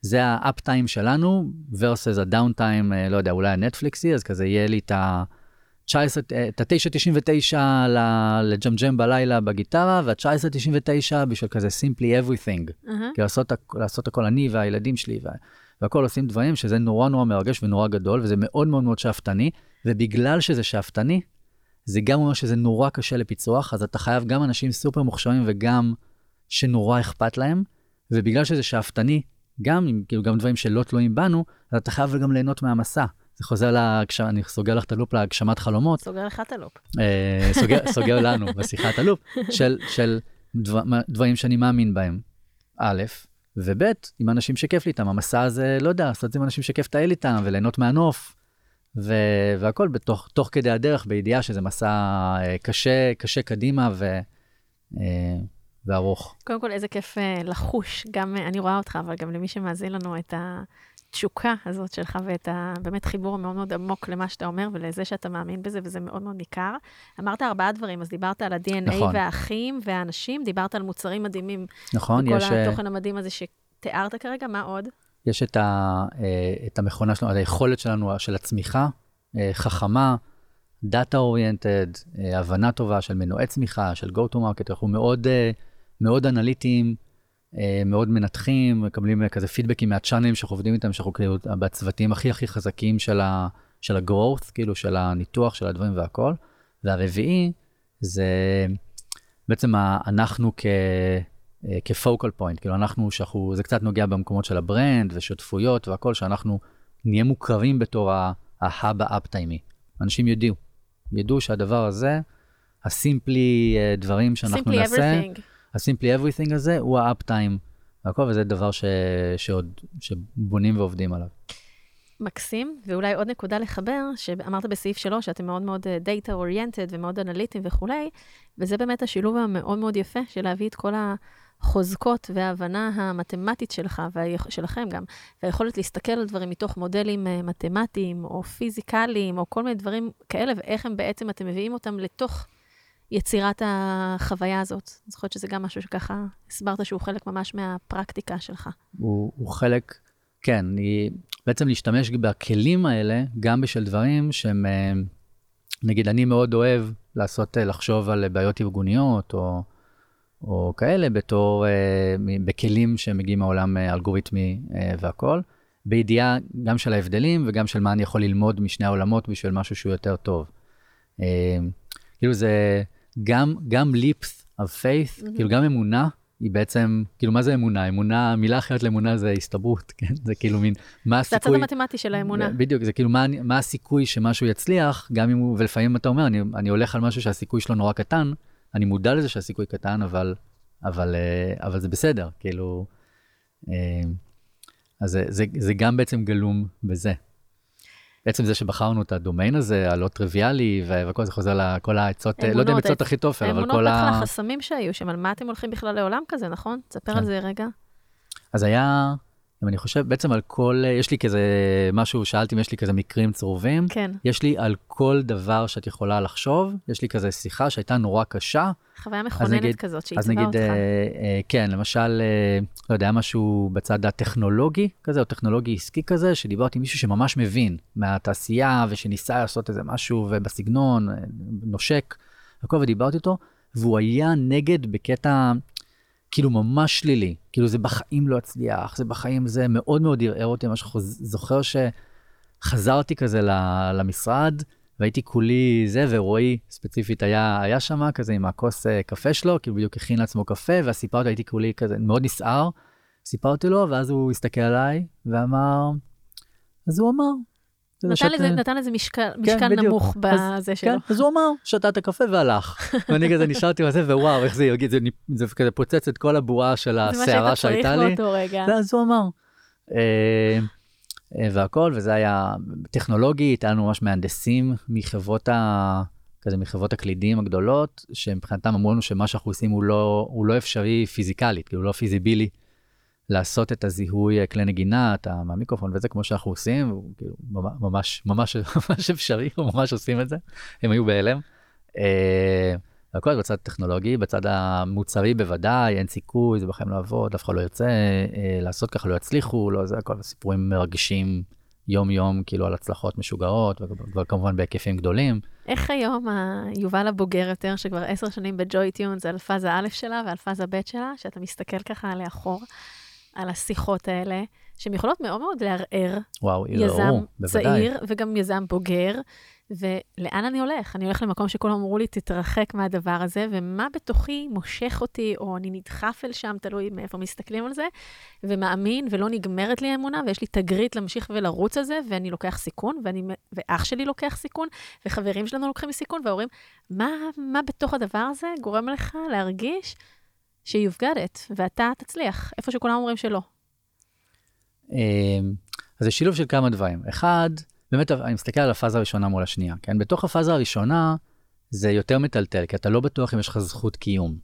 [SPEAKER 3] זה ה up-time שלנו, versus ה down-time, אה, לא יודע, אולי הנטפליקסי, אז כזה יהיה לי את ה... 19, אה, את ה-9.99 לג'מג'ם בלילה בגיטרה, וה-19.99 בשביל כזה simply everything.
[SPEAKER 2] אהה.
[SPEAKER 3] כי לעשות, לעשות הכל אני והילדים שלי, וה- והכל עושים דברים שזה נורא נורא מרגש ונורא גדול, וזה מאוד מאוד מאוד שאפתני, ובגלל שזה שאפתני, זה גם אומר שזה נורא קשה לפיצוח, אז אתה חייב גם אנשים סופר מוכשרים וגם שנורא אכפת להם, ובגלל שזה שאפתני, גם כאילו גם דברים שלא תלויים בנו, אז אתה חייב גם ליהנות מהמסע. זה חוזר להגשמה, אני סוגר לך את הלופ להגשמת חלומות,
[SPEAKER 2] סוגר לך את הלופ.
[SPEAKER 3] אה, סוגר, סוגר לנו בשיחת הלופ, של, של דבר, דברים שאני מאמין בהם, א', וב', עם אנשים שכיף לי איתם. המסע הזה, לא יודע, לעשות את זה עם אנשים שכיף לטייל איתם וליהנות מהנוף, ו, והכל בתוך תוך כדי הדרך, בידיעה שזה מסע אה, קשה, קשה קדימה ו, אה, וארוך.
[SPEAKER 2] קודם כל, איזה כיף אה, לחוש, גם אני רואה אותך, אבל גם למי שמאזין לנו, את התשוקה הזאת שלך ואת ה... באמת חיבור מאוד מאוד עמוק למה שאתה אומר ולזה שאתה מאמין בזה, וזה מאוד מאוד ניכר. אמרת ארבעה דברים, אז דיברת על ה-DNA
[SPEAKER 3] נכון.
[SPEAKER 2] והאחים והאנשים, דיברת על מוצרים מדהימים,
[SPEAKER 3] נכון?
[SPEAKER 2] וכל
[SPEAKER 3] יש, אה,
[SPEAKER 2] התוכן המדהים הזה שתיארת כרגע, מה עוד?
[SPEAKER 3] יש את, ה, אה, את המכונה שלנו, היכולת שלנו, של הצמיחה, אה, חכמה, דאטה אוריינטד, הבנה טובה של מנועי צמיחה, של go to market, אנחנו מאוד, אה, מאוד אנליטיים, מאוד מנתחים, מקבלים כזה פידבקים מה channel-ים שאנחנו עובדים איתם, שאנחנו כאילו בצוותים הכי הכי חזקים של, ה, של ה-growth, כאילו של הניתוח של הדברים והכל. והרביעי זה בעצם אנחנו כ... אה, כ focal point, כאילו אנחנו, שאנחנו, זה קצת נוגע במקומות של ה brand ושותפויות והכל, שאנחנו נהיה מוכרים בתור ה hub ה up-time-י. אנשים ידעו, ידעו שהדבר הזה, ה Simply אה, דברים שאנחנו
[SPEAKER 2] Simply
[SPEAKER 3] נעשה,
[SPEAKER 2] everything.
[SPEAKER 3] הסימפלי everything הזה הוא האפטיים והכל, וזה דבר ש, שעוד, שבונים ועובדים עליו.
[SPEAKER 2] מקסים, ואולי עוד נקודה לחבר, שאמרת בסעיף 3 שאתם מאוד מאוד data oriented ומאוד אנליטיים וכולי, וזה באמת השילוב המאוד מאוד יפה של להביא את כל החוזקות וההבנה המתמטית שלך, והיכ... שלכם גם, והיכולת להסתכל על דברים מתוך מודלים אה, מתמטיים או פיזיקליים, או כל מיני דברים כאלה, ואיך הם בעצם, אתם מביאים אותם לתוך יצירת החוויה הזאת. אני זוכרת שזה גם משהו שככה הסברת שהוא חלק ממש מהפרקטיקה שלך.
[SPEAKER 3] הוא, הוא חלק, כן, אני, בעצם להשתמש בכלים האלה, גם בשביל דברים שהם, אה, נגיד, אני מאוד אוהב לעשות, אה, לחשוב על בעיות ארגוניות, או, או כאלה, בתור, אה, בכלים שמגיעים מהעולם אה, האלגוריתמי אה, והכול, בידיעה גם של ההבדלים וגם של מה אני יכול ללמוד משני העולמות בשביל משהו שהוא יותר טוב. אה, כאילו זה גם, גם leaps of faith, mm-hmm. כאילו גם אמונה, היא בעצם, כאילו מה זה אמונה? אמונה, מילה אחרת לאמונה זה הסתברות, כן? זה כאילו מין, מה
[SPEAKER 2] זה הצד
[SPEAKER 3] הסיכוי...
[SPEAKER 2] המתמטי של האמונה.
[SPEAKER 3] בדיוק, זה כאילו מה, מה הסיכוי שמשהו יצליח, גם אם הוא, ולפעמים אתה אומר, אני, אני הולך על משהו שהסיכוי שלו נורא קטן, אני מודע לזה שהסיכוי קטן, אבל, אבל, אה, אבל זה בסדר, כאילו, אה, אז זה, זה, זה גם בעצם גלום בזה. בעצם זה שבחרנו את הדומיין הזה, הלא טריוויאלי, וכל זה חוזר לכל העצות, אה, לא יודע אם
[SPEAKER 2] אמונות,
[SPEAKER 3] עצות הכי טוב, אבל כל
[SPEAKER 2] בטח
[SPEAKER 3] ה...
[SPEAKER 2] החסמים שהיו שם, על מה אתם הולכים בכלל לעולם כזה, נכון? תספר
[SPEAKER 3] כן.
[SPEAKER 2] על זה רגע.
[SPEAKER 3] אז היה, אם אני חושב, בעצם על כל, יש לי כזה משהו, שאלתי אם יש לי כזה מקרים צרובים.
[SPEAKER 2] כן,
[SPEAKER 3] יש לי על כל דבר שאת יכולה לחשוב, יש לי כזה שיחה שהייתה נורא קשה.
[SPEAKER 2] חוויה מכוננת
[SPEAKER 3] נגיד-
[SPEAKER 2] כזאת
[SPEAKER 3] אז
[SPEAKER 2] שעיצבה
[SPEAKER 3] נגיד,
[SPEAKER 2] אותך.
[SPEAKER 3] אה, אה, כן, למשל, אה, לא יודע, משהו בצד הטכנולוגי כזה, או טכנולוגי עסקי כזה, שדיברתי עם מישהו שממש מבין מהתעשייה, ושניסה לעשות איזה משהו ובסגנון, אה, נושק, וכל, ודיברתי איתו, והוא היה נגד בקטע כאילו ממש שלילי, כאילו זה בחיים לא יצליח, זה בחיים זה מאוד מאוד ערער אותי, ממש חוז- זוכר שחזרתי כזה למשרד, והייתי כולי זה, ורועי ספציפית היה, היה שם כזה עם הכוס אה, קפה שלו, כאילו בדיוק הכין לעצמו קפה, וסיפרתי, הייתי כולי כזה מאוד נסער, סיפרתי לו, ואז הוא הסתכל עליי ואמר, אז הוא אמר. זה
[SPEAKER 2] נתן לזה- נתן לזה משקל משקל
[SPEAKER 3] כן.
[SPEAKER 2] נמוך
[SPEAKER 3] אז-
[SPEAKER 2] בזה שלו.
[SPEAKER 3] כן, אז הוא אמר, שתה את הקפה והלך. ואני כזה נשארתי בזה, ווואו, איך זה ירגיש, זה, זה כזה פוצץ את כל הבועה של
[SPEAKER 2] זה מה
[SPEAKER 3] הסערה
[SPEAKER 2] שהיית צריך
[SPEAKER 3] שהייתה לי.
[SPEAKER 2] באותו רגע.
[SPEAKER 3] ואז הוא אמר. אה, אה, והכל, וזה היה טכנולוגית, היה לנו ממש מהנדסים מחברות ה... כזה מחברות הקלידים הגדולות, שמבחינתם אמרו לנו שמה שאנחנו עושים הוא לא, הוא לא אפשרי פיזיקלית, כאילו לא פיזיבילי לעשות את הזיהוי אה, כלי נגינה, את ה- מהמיקרופון וזה כמו שאנחנו עושים, כאילו ממש, ממש, ממש אפשרי, ממש עושים את זה, הם היו בהלם. אה, והכל בצד הטכנולוגי, בצד המוצרי בוודאי, אין סיכוי, זה בחיים לא יעבוד, אף אחד לא ירצה אה, לעשות ככה, לא יצליחו, לא זה, הכל סיפורים מרגשים יום-יום, כאילו על הצלחות משוגעות, וכמובן בהיקפים גדולים.
[SPEAKER 2] איך היום היובל הבוגר יותר, שכבר עשר שנים בג'וי טיונס, על פאזה א' שלה ועל פאזה ב' שלה, שאתה מסתכל ככה לאחור, על השיחות האלה, שהן יכולות מאוד מאוד לערער
[SPEAKER 3] וואו,
[SPEAKER 2] יזם
[SPEAKER 3] יראו, בוודאי.
[SPEAKER 2] צעיר וגם יזם בוגר, ולאן אני הולך? אני הולך למקום שכולם אמרו לי, תתרחק מהדבר הזה, ומה בתוכי מושך אותי, או אני נדחף אל שם, תלוי מאיפה מסתכלים על זה, ומאמין, ולא נגמרת לי האמונה, ויש לי תגרית להמשיך ולרוץ על זה, ואני לוקח סיכון, ואני, ואח שלי לוקח סיכון, וחברים שלנו לוקחים סיכון, וההורים, מה, מה בתוך הדבר הזה גורם לך להרגיש ש-you've got it, ואתה תצליח, איפה שכולם אומרים שלא.
[SPEAKER 3] אה, אז זה שילוב של כמה דברים. אחד, באמת, אני מסתכל על הפאזה הראשונה מול השנייה, כן? בתוך הפאזה הראשונה זה יותר מטלטל, כי אתה לא בטוח אם יש לך זכות קיום,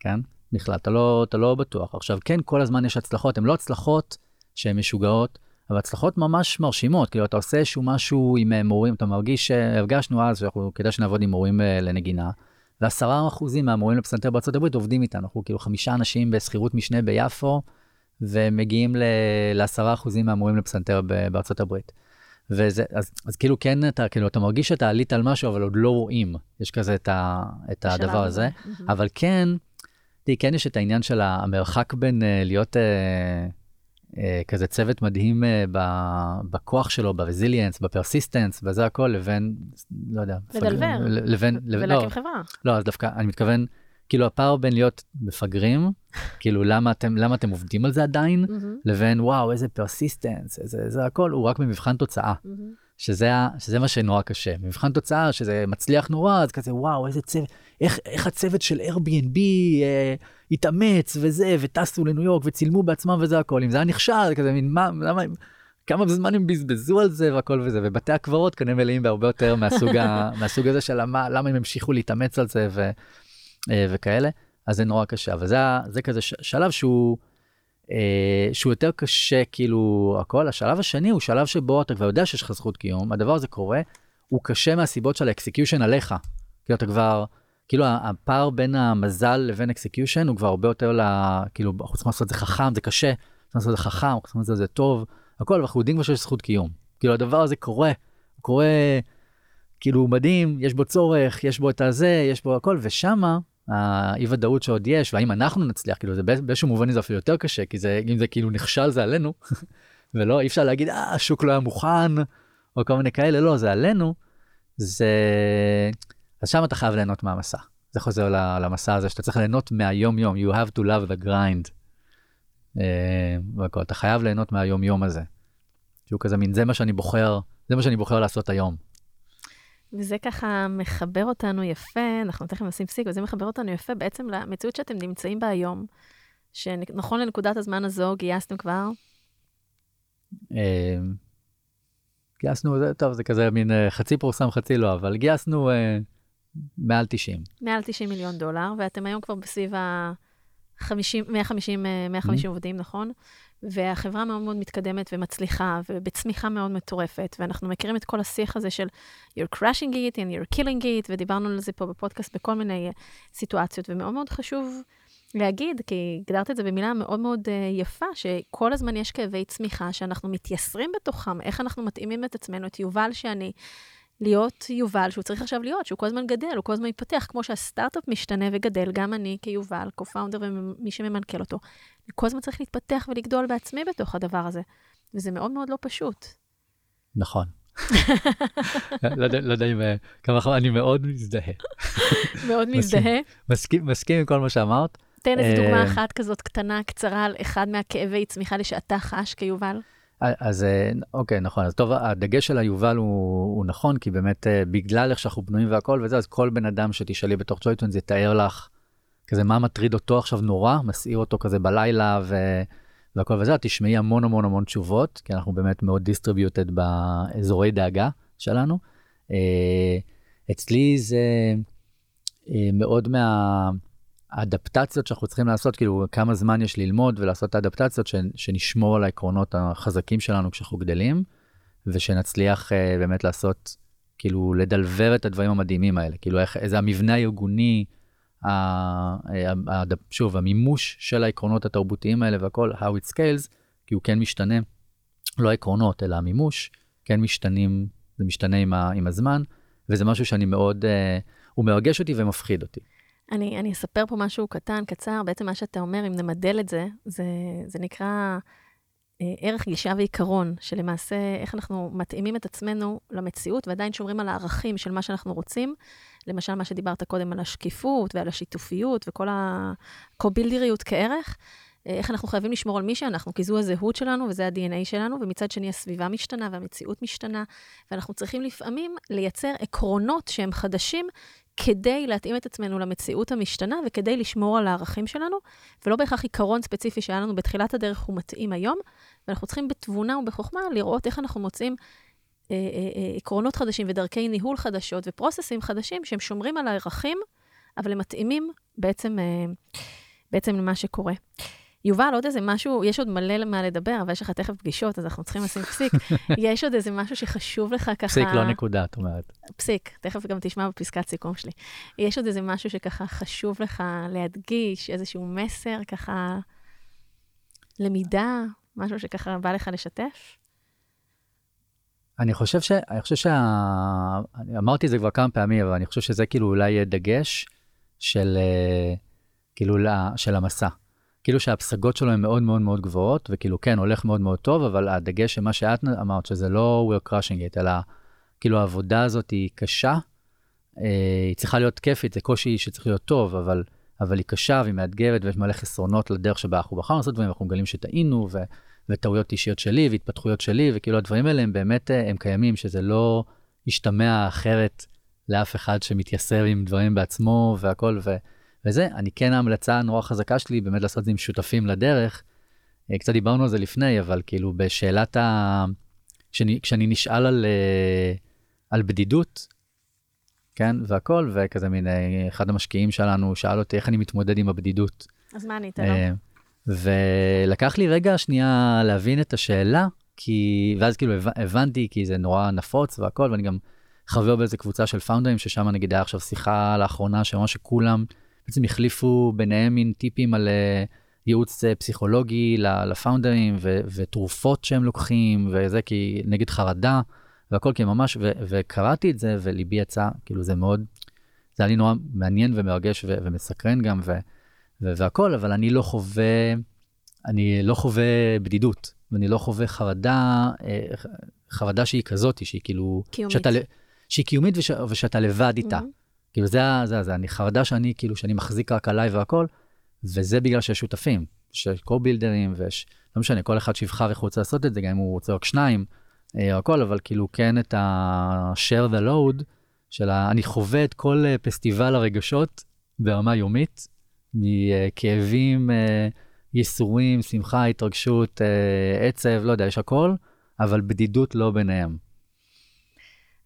[SPEAKER 3] כן? בכלל, אתה לא, אתה לא בטוח. עכשיו, כן, כל הזמן יש הצלחות, הן לא הצלחות שהן משוגעות, אבל הצלחות ממש מרשימות, כאילו, אתה עושה איזשהו משהו עם אה, מורים, אתה מרגיש, אה, הרגשנו אז שאנחנו, כדאי שנעבוד עם מורים אה, לנגינה, ועשרה אחוזים מהמורים לפסנתר בארצות הברית עובדים איתנו, אנחנו כאילו חמישה אנשים בשכירות משנה ביפו, ומגיעים ל- לעשרה אחוזים מהמורים לפסנתר בארצות הברית. וזה, אז, אז כאילו כן, אתה, כאילו, אתה מרגיש שאתה עלית על משהו, אבל עוד לא רואים. יש כזה את, ה, את הדבר הזה.
[SPEAKER 2] מהמם.
[SPEAKER 3] אבל כן, תראי, כן יש את העניין של המרחק בין uh, להיות uh, כזה צוות מדהים ב- בכוח שלו, ברזיליאנס, בפרסיסטנס, וזה הכל, לבין, לא יודע. ל deliver. לבין, לבין, לא,
[SPEAKER 2] ולהקים חברה.
[SPEAKER 3] לא, אז דווקא, אני מתכוון, כאילו הפער בין להיות מפגרים, כאילו למה אתם, למה אתם עובדים על זה עדיין, לבין וואו, איזה persistence, איזה, זה הכל, הוא רק במבחן תוצאה. שזה, שזה מה שנורא קשה. במבחן תוצאה, שזה מצליח נורא, אז כזה, וואו, איזה צוות, איך, איך הצוות של Airbnb אה, התאמץ וזה, וטסו לניו יורק וצילמו בעצמם וזה הכל. אם זה היה נכשל, כזה מין, מה, למה, כמה זמן הם בזבזו על זה והכל וזה, ובתי הקברות כנראה מלאים בהרבה יותר מהסוג, ה, מהסוג הזה של למה, למה הם המשיכו להתאמץ על זה ו, אה, וכאלה, אז זה נורא קשה. אבל זה, זה כזה שלב שהוא... אה, שהוא יותר קשה כאילו הכל השלב השני הוא שלב שבו אתה כבר יודע שיש לך זכות קיום הדבר הזה קורה הוא קשה מהסיבות של ה execution עליך. כאילו אתה כבר כאילו הפער בין המזל לבין execution הוא כבר הרבה יותר ל... כאילו אנחנו צריכים לעשות את זה חכם זה קשה. צריכים לעשות את זה חכם אנחנו צריכים לעשות את זה טוב הכל ואנחנו יודעים כבר שיש זכות קיום. כאילו הדבר הזה קורה הוא קורה כאילו מדהים יש בו צורך יש בו את הזה יש בו הכל ושמה האי ודאות שעוד יש והאם אנחנו נצליח כאילו זה באיזשהו מובן זה אפילו יותר קשה כי זה אם זה כאילו נכשל זה עלינו ולא אי אפשר להגיד אה השוק לא היה מוכן או כל מיני כאלה לא זה עלינו זה אז שם אתה חייב ליהנות מהמסע זה חוזר למסע הזה שאתה צריך ליהנות מהיום יום you have to love the grind. אה, והכל, אתה חייב ליהנות מהיום יום הזה. שהוא כזה מין זה מה שאני בוחר זה מה שאני בוחר לעשות היום.
[SPEAKER 2] וזה ככה מחבר אותנו יפה, אנחנו תכף נשים פסיק, וזה מחבר אותנו יפה בעצם למציאות שאתם נמצאים בה היום, שנכון לנקודת הזמן הזו גייסתם כבר?
[SPEAKER 3] אה, גייסנו, זה טוב, זה כזה מין אה, חצי פורסם, חצי לא, אבל גייסנו מעל 90.
[SPEAKER 2] מעל 90 מיליון דולר, ואתם היום כבר בסביב ה... 50, 150, 150 mm-hmm. עובדים, נכון? והחברה מאוד מאוד מתקדמת ומצליחה, ובצמיחה מאוד מטורפת, ואנחנו מכירים את כל השיח הזה של you're crushing it and you're killing it, ודיברנו על זה פה בפודקאסט בכל מיני סיטואציות, ומאוד מאוד חשוב להגיד, כי הגדרת את זה במילה מאוד מאוד uh, יפה, שכל הזמן יש כאבי צמיחה שאנחנו מתייסרים בתוכם, איך אנחנו מתאימים את עצמנו, את יובל שאני להיות יובל שהוא צריך עכשיו להיות, שהוא כל הזמן גדל, הוא כל הזמן מתפתח, כמו שהסטארט-אפ משתנה וגדל, גם אני כיובל, co-founder ומי שממנכ"ל אותו, אני כל הזמן צריך להתפתח ולגדול בעצמי בתוך הדבר הזה, וזה מאוד מאוד לא פשוט.
[SPEAKER 3] נכון. לא, לא יודע אם אה, כמה אני מאוד מזדהה.
[SPEAKER 2] מאוד מזדהה?
[SPEAKER 3] מסכים עם כל מה שאמרת.
[SPEAKER 2] תן איזה דוגמה אה, אחת כזאת קטנה, קצרה, על אחד מהכאבי צמיחה שאתה חש כיובל.
[SPEAKER 3] אז אה, אוקיי, נכון. אז טוב, הדגש של היובל הוא, הוא נכון, כי באמת אה, בגלל איך שאנחנו בנויים והכל וזה, אז כל בן אדם שתשאלי בתוך JoyTunes יתאר לך כזה מה מטריד אותו עכשיו נורא, מסעיר אותו כזה בלילה ו... והכל וזה, תשמעי המון המון המון תשובות, כי אנחנו באמת מאוד distributed באזורי דאגה שלנו. אה, אצלי זה מאוד מה... האדפטציות שאנחנו צריכים לעשות, כאילו כמה זמן יש ללמוד ולעשות את האדפטציות, ש, שנשמור על העקרונות החזקים שלנו כשאנחנו גדלים, ושנצליח uh, באמת לעשות, כאילו לדלבר את הדברים המדהימים האלה, כאילו איך, איזה המבנה הארגוני, ה, ה, ה, שוב, המימוש של העקרונות התרבותיים האלה והכל, how it scales, כי הוא כן משתנה, לא העקרונות, אלא המימוש, כן משתנים, זה משתנה עם, ה, עם הזמן, וזה משהו שאני מאוד, uh, הוא מרגש אותי ומפחיד אותי.
[SPEAKER 2] אני, אני אספר פה משהו קטן, קצר. בעצם מה שאתה אומר, אם נמדל את זה, זה, זה נקרא אה, ערך גישה ועיקרון, שלמעשה איך אנחנו מתאימים את עצמנו למציאות ועדיין שומרים על הערכים של מה שאנחנו רוצים. למשל, מה שדיברת קודם על השקיפות ועל השיתופיות וכל הקובילדריות כערך. אה, איך אנחנו חייבים לשמור על מי שאנחנו, כי זו הזהות שלנו וזה ה-DNA שלנו, ומצד שני הסביבה משתנה והמציאות משתנה, ואנחנו צריכים לפעמים לייצר עקרונות שהם חדשים, כדי להתאים את עצמנו למציאות המשתנה וכדי לשמור על הערכים שלנו, ולא בהכרח עיקרון ספציפי שהיה לנו בתחילת הדרך הוא מתאים היום, ואנחנו צריכים בתבונה ובחוכמה לראות איך אנחנו מוצאים אה, אה, אה, עקרונות חדשים ודרכי ניהול חדשות ופרוססים חדשים שהם שומרים על הערכים, אבל הם מתאימים בעצם, אה, בעצם למה שקורה. יובל, עוד איזה משהו, יש עוד מלא מה לדבר, אבל יש לך תכף פגישות, אז אנחנו צריכים לשים פסיק. יש עוד איזה משהו שחשוב לך ככה...
[SPEAKER 3] פסיק, לא נקודה, את אומרת.
[SPEAKER 2] פסיק, תכף גם תשמע בפסקת סיכום שלי. יש עוד איזה משהו שככה חשוב לך להדגיש, איזשהו מסר, ככה למידה, משהו שככה בא לך לשתף?
[SPEAKER 3] אני חושב ש... אני חושב שה... אני אמרתי את זה כבר כמה פעמים, אבל אני חושב שזה כאילו אולי דגש של, אה, כאילו, של המסע. כאילו שהפסגות שלו הן מאוד מאוד מאוד גבוהות, וכאילו כן, הולך מאוד מאוד טוב, אבל הדגש שמה שאת אמרת, שזה לא we're crushing it, אלא כאילו העבודה הזאת היא קשה, אה, היא צריכה להיות כיפית, זה קושי שצריך להיות טוב, אבל, אבל היא קשה והיא מאתגרת ויש מלא חסרונות לדרך שבה אנחנו בחרנו לעשות דברים, ואנחנו מגלים שטעינו, ו, וטעויות אישיות שלי והתפתחויות שלי, וכאילו הדברים האלה הם באמת, אה, הם קיימים, שזה לא ישתמע אחרת לאף אחד שמתייסר עם דברים בעצמו והכל, ו, וזה, אני כן ההמלצה הנורא חזקה שלי באמת לעשות את זה עם שותפים לדרך. אה, קצת דיברנו על זה לפני, אבל כאילו בשאלת ה... כשאני, כשאני נשאל על, אה, על בדידות, כן, והכל, וכזה מין, אחד המשקיעים שלנו שאל אותי איך אני מתמודד עם הבדידות.
[SPEAKER 2] אז מה ענית לו?
[SPEAKER 3] ולקח לי רגע שנייה להבין את השאלה, כי, ואז כאילו הבנתי, כי זה נורא נפוץ והכל, ואני גם חבר באיזה קבוצה של פאונדרים, ששם נגיד היה עכשיו שיחה לאחרונה, שממש שכולם בעצם החליפו ביניהם מין טיפים על אה, ייעוץ אה, פסיכולוגי לפאונדרים, ו- ותרופות שהם לוקחים, וזה כי נגד חרדה, והכל, כי ממש, ו- וקראתי את זה, וליבי יצא, כאילו זה מאוד, זה היה לי נורא מעניין ומרגש ו- ומסקרן גם, ו- והכל, אבל אני לא חווה, אני לא חווה בדידות, ואני לא חווה חרדה, אה, חרדה שהיא כזאת, שהיא כאילו...
[SPEAKER 2] קיומית.
[SPEAKER 3] שאתה, שהיא קיומית וש, ושאתה לבד איתה. Mm-hmm. כאילו זה, זה, זה, אני חרדה שאני, כאילו, שאני מחזיק רק עליי והכל, וזה בגלל שיש שותפים, שיש קו-בילדרים, ויש, לא משנה, כל אחד שיבחר איך הוא רוצה לעשות את זה, גם אם הוא רוצה רק שניים, אה, או הכל, אבל כאילו כן את ה-share the load, של ה... אני חווה את כל אה, פסטיבל הרגשות ברמה יומית, מכאבים, אה, ייסורים, שמחה, התרגשות, עצב, לא יודע, יש הכל, אבל בדידות לא ביניהם.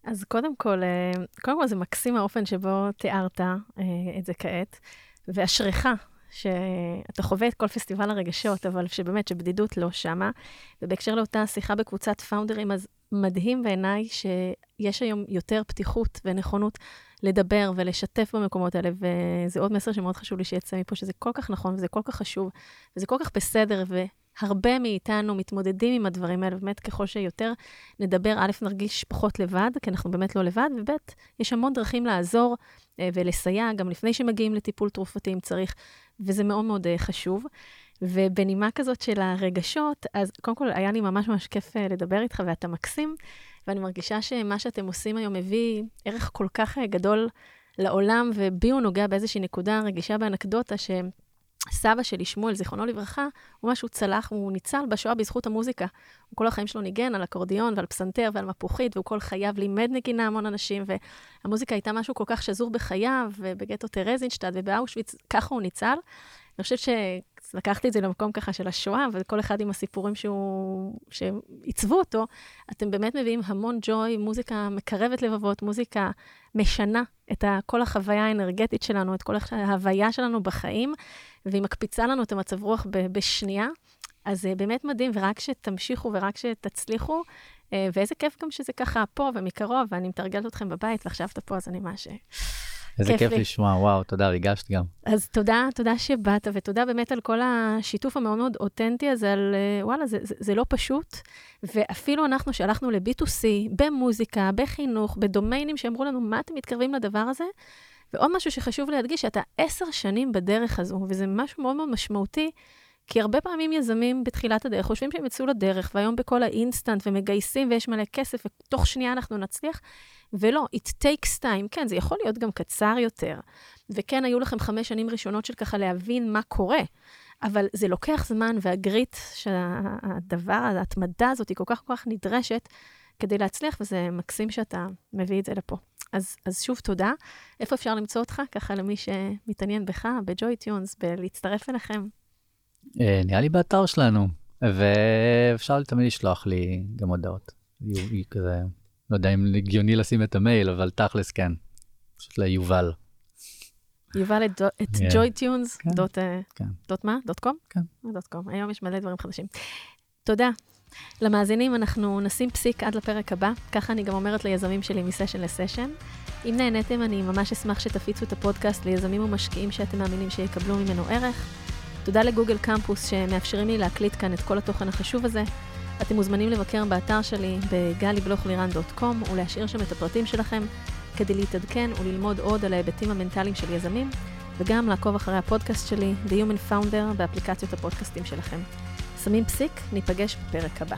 [SPEAKER 2] אז קודם כל, אה, קודם כל זה מקסים האופן שבו תיארת את זה כעת, ואשריך שאתה חווה את כל פסטיבל הרגשות, אבל שבאמת, שבדידות לא שמה. ובהקשר לאותה שיחה בקבוצת פאונדרים, אז מדהים בעיניי שיש היום יותר פתיחות ונכונות לדבר ולשתף במקומות האלה, וזה עוד מסר שמאוד חשוב לי שיצא מפה, שזה כל כך נכון וזה כל כך חשוב, וזה כל כך בסדר, והרבה מאיתנו מתמודדים עם הדברים האלה, באמת ככל שיותר נדבר, א', נרגיש פחות לבד, כי אנחנו באמת לא לבד, וב', יש המון דרכים לעזור אה, ולסייע, גם לפני שמגיעים לטיפול תרופתי אם צריך, וזה מאוד מאוד אה, חשוב. ובנימה כזאת של הרגשות, אז קודם כל היה לי ממש ממש כיף אה, לדבר איתך, ואתה מקסים. ואני מרגישה שמה שאתם עושים היום מביא ערך כל כך גדול לעולם, ובי הוא נוגע באיזושהי נקודה רגישה באנקדוטה, שסבא שלי, שמואל, זיכרונו לברכה, הוא משהו צלח, הוא ניצל בשואה בזכות המוזיקה. הוא כל החיים שלו ניגן על אקורדיון ועל פסנתר ועל מפוחית, והוא כל חייו לימד נגינה המון אנשים, והמוזיקה הייתה משהו כל כך שזור בחייו, ובגטו טרזינשטד ובאושוויץ, ככה הוא ניצל. אני חושבת לקחתי את זה למקום ככה של השואה, וכל אחד עם הסיפורים שהוא, שעיצבו אותו, אתם באמת מביאים המון ג'וי, מוזיקה מקרבת לבבות, מוזיקה משנה את כל החוויה האנרגטית שלנו, את כל ההוויה שלנו בחיים, והיא מקפיצה לנו את המצב רוח בשנייה. אז זה באמת מדהים, ורק שתמשיכו ורק שתצליחו, אה, ואיזה כיף גם שזה ככה פה ומקרוב, ואני מתרגלת אתכם בבית, ועכשיו אתה פה, אז אני ממש...
[SPEAKER 3] איזה כיף, כיף לשמוע, וואו, תודה, ריגשת גם.
[SPEAKER 2] אז תודה, תודה שבאת, ותודה באמת על כל השיתוף המאוד מאוד אותנטי הזה, על אה, וואלה, זה, זה, זה לא פשוט. ואפילו אנחנו שהלכנו ל-B2C, במוזיקה, בחינוך, בדומיינים שאמרו לנו, מה אתם מתקרבים לדבר הזה? ועוד משהו שחשוב להדגיש, שאתה עשר שנים בדרך הזו, וזה משהו מאוד מאוד משמעותי. כי הרבה פעמים יזמים בתחילת הדרך חושבים שהם יצאו לדרך, והיום בכל האינסטנט ומגייסים ויש מלא כסף, ותוך שנייה אנחנו נצליח. ולא, it takes time. כן, זה יכול להיות גם קצר יותר. וכן, היו לכם חמש שנים ראשונות של ככה להבין מה קורה, אבל זה לוקח זמן, וה grit, שהדבר, ההתמדה הזאת היא כל כך כל כך נדרשת כדי להצליח, וזה מקסים שאתה מביא את זה לפה. אז, אז שוב תודה. איפה אפשר למצוא אותך? ככה למי שמתעניין בך, ב JoyTunes, בלהצטרף אליכם.
[SPEAKER 3] אה, נראה לי באתר שלנו, ואפשר תמיד לשלוח לי גם הודעות. כזה לא יודע אם הגיוני לשים את המייל, אבל תכלס כן. פשוט ליובל.
[SPEAKER 2] יובל את joytunes,
[SPEAKER 3] כן.
[SPEAKER 2] דוט אה,
[SPEAKER 3] כן.
[SPEAKER 2] מה? דוט קום?
[SPEAKER 3] כן.
[SPEAKER 2] דוט קום. היום יש מלא דברים חדשים. תודה. למאזינים, אנחנו נשים פסיק עד לפרק הבא, ככה אני גם אומרת ליזמים שלי מסשן לסשן. אם נהניתם, אני ממש אשמח שתפיצו את הפודקאסט ליזמים ומשקיעים שאתם מאמינים שיקבלו ממנו ערך. תודה לגוגל קמפוס שמאפשרים לי להקליט כאן את כל התוכן החשוב הזה. אתם מוזמנים לבקר באתר שלי בגלי-בלוך-לירן.קום ולהשאיר שם את הפרטים שלכם כדי להתעדכן וללמוד עוד על ההיבטים המנטליים של יזמים, וגם לעקוב אחרי הפודקאסט שלי, The Human Founder, באפליקציות הפודקאסטים שלכם. שמים פסיק, ניפגש בפרק הבא.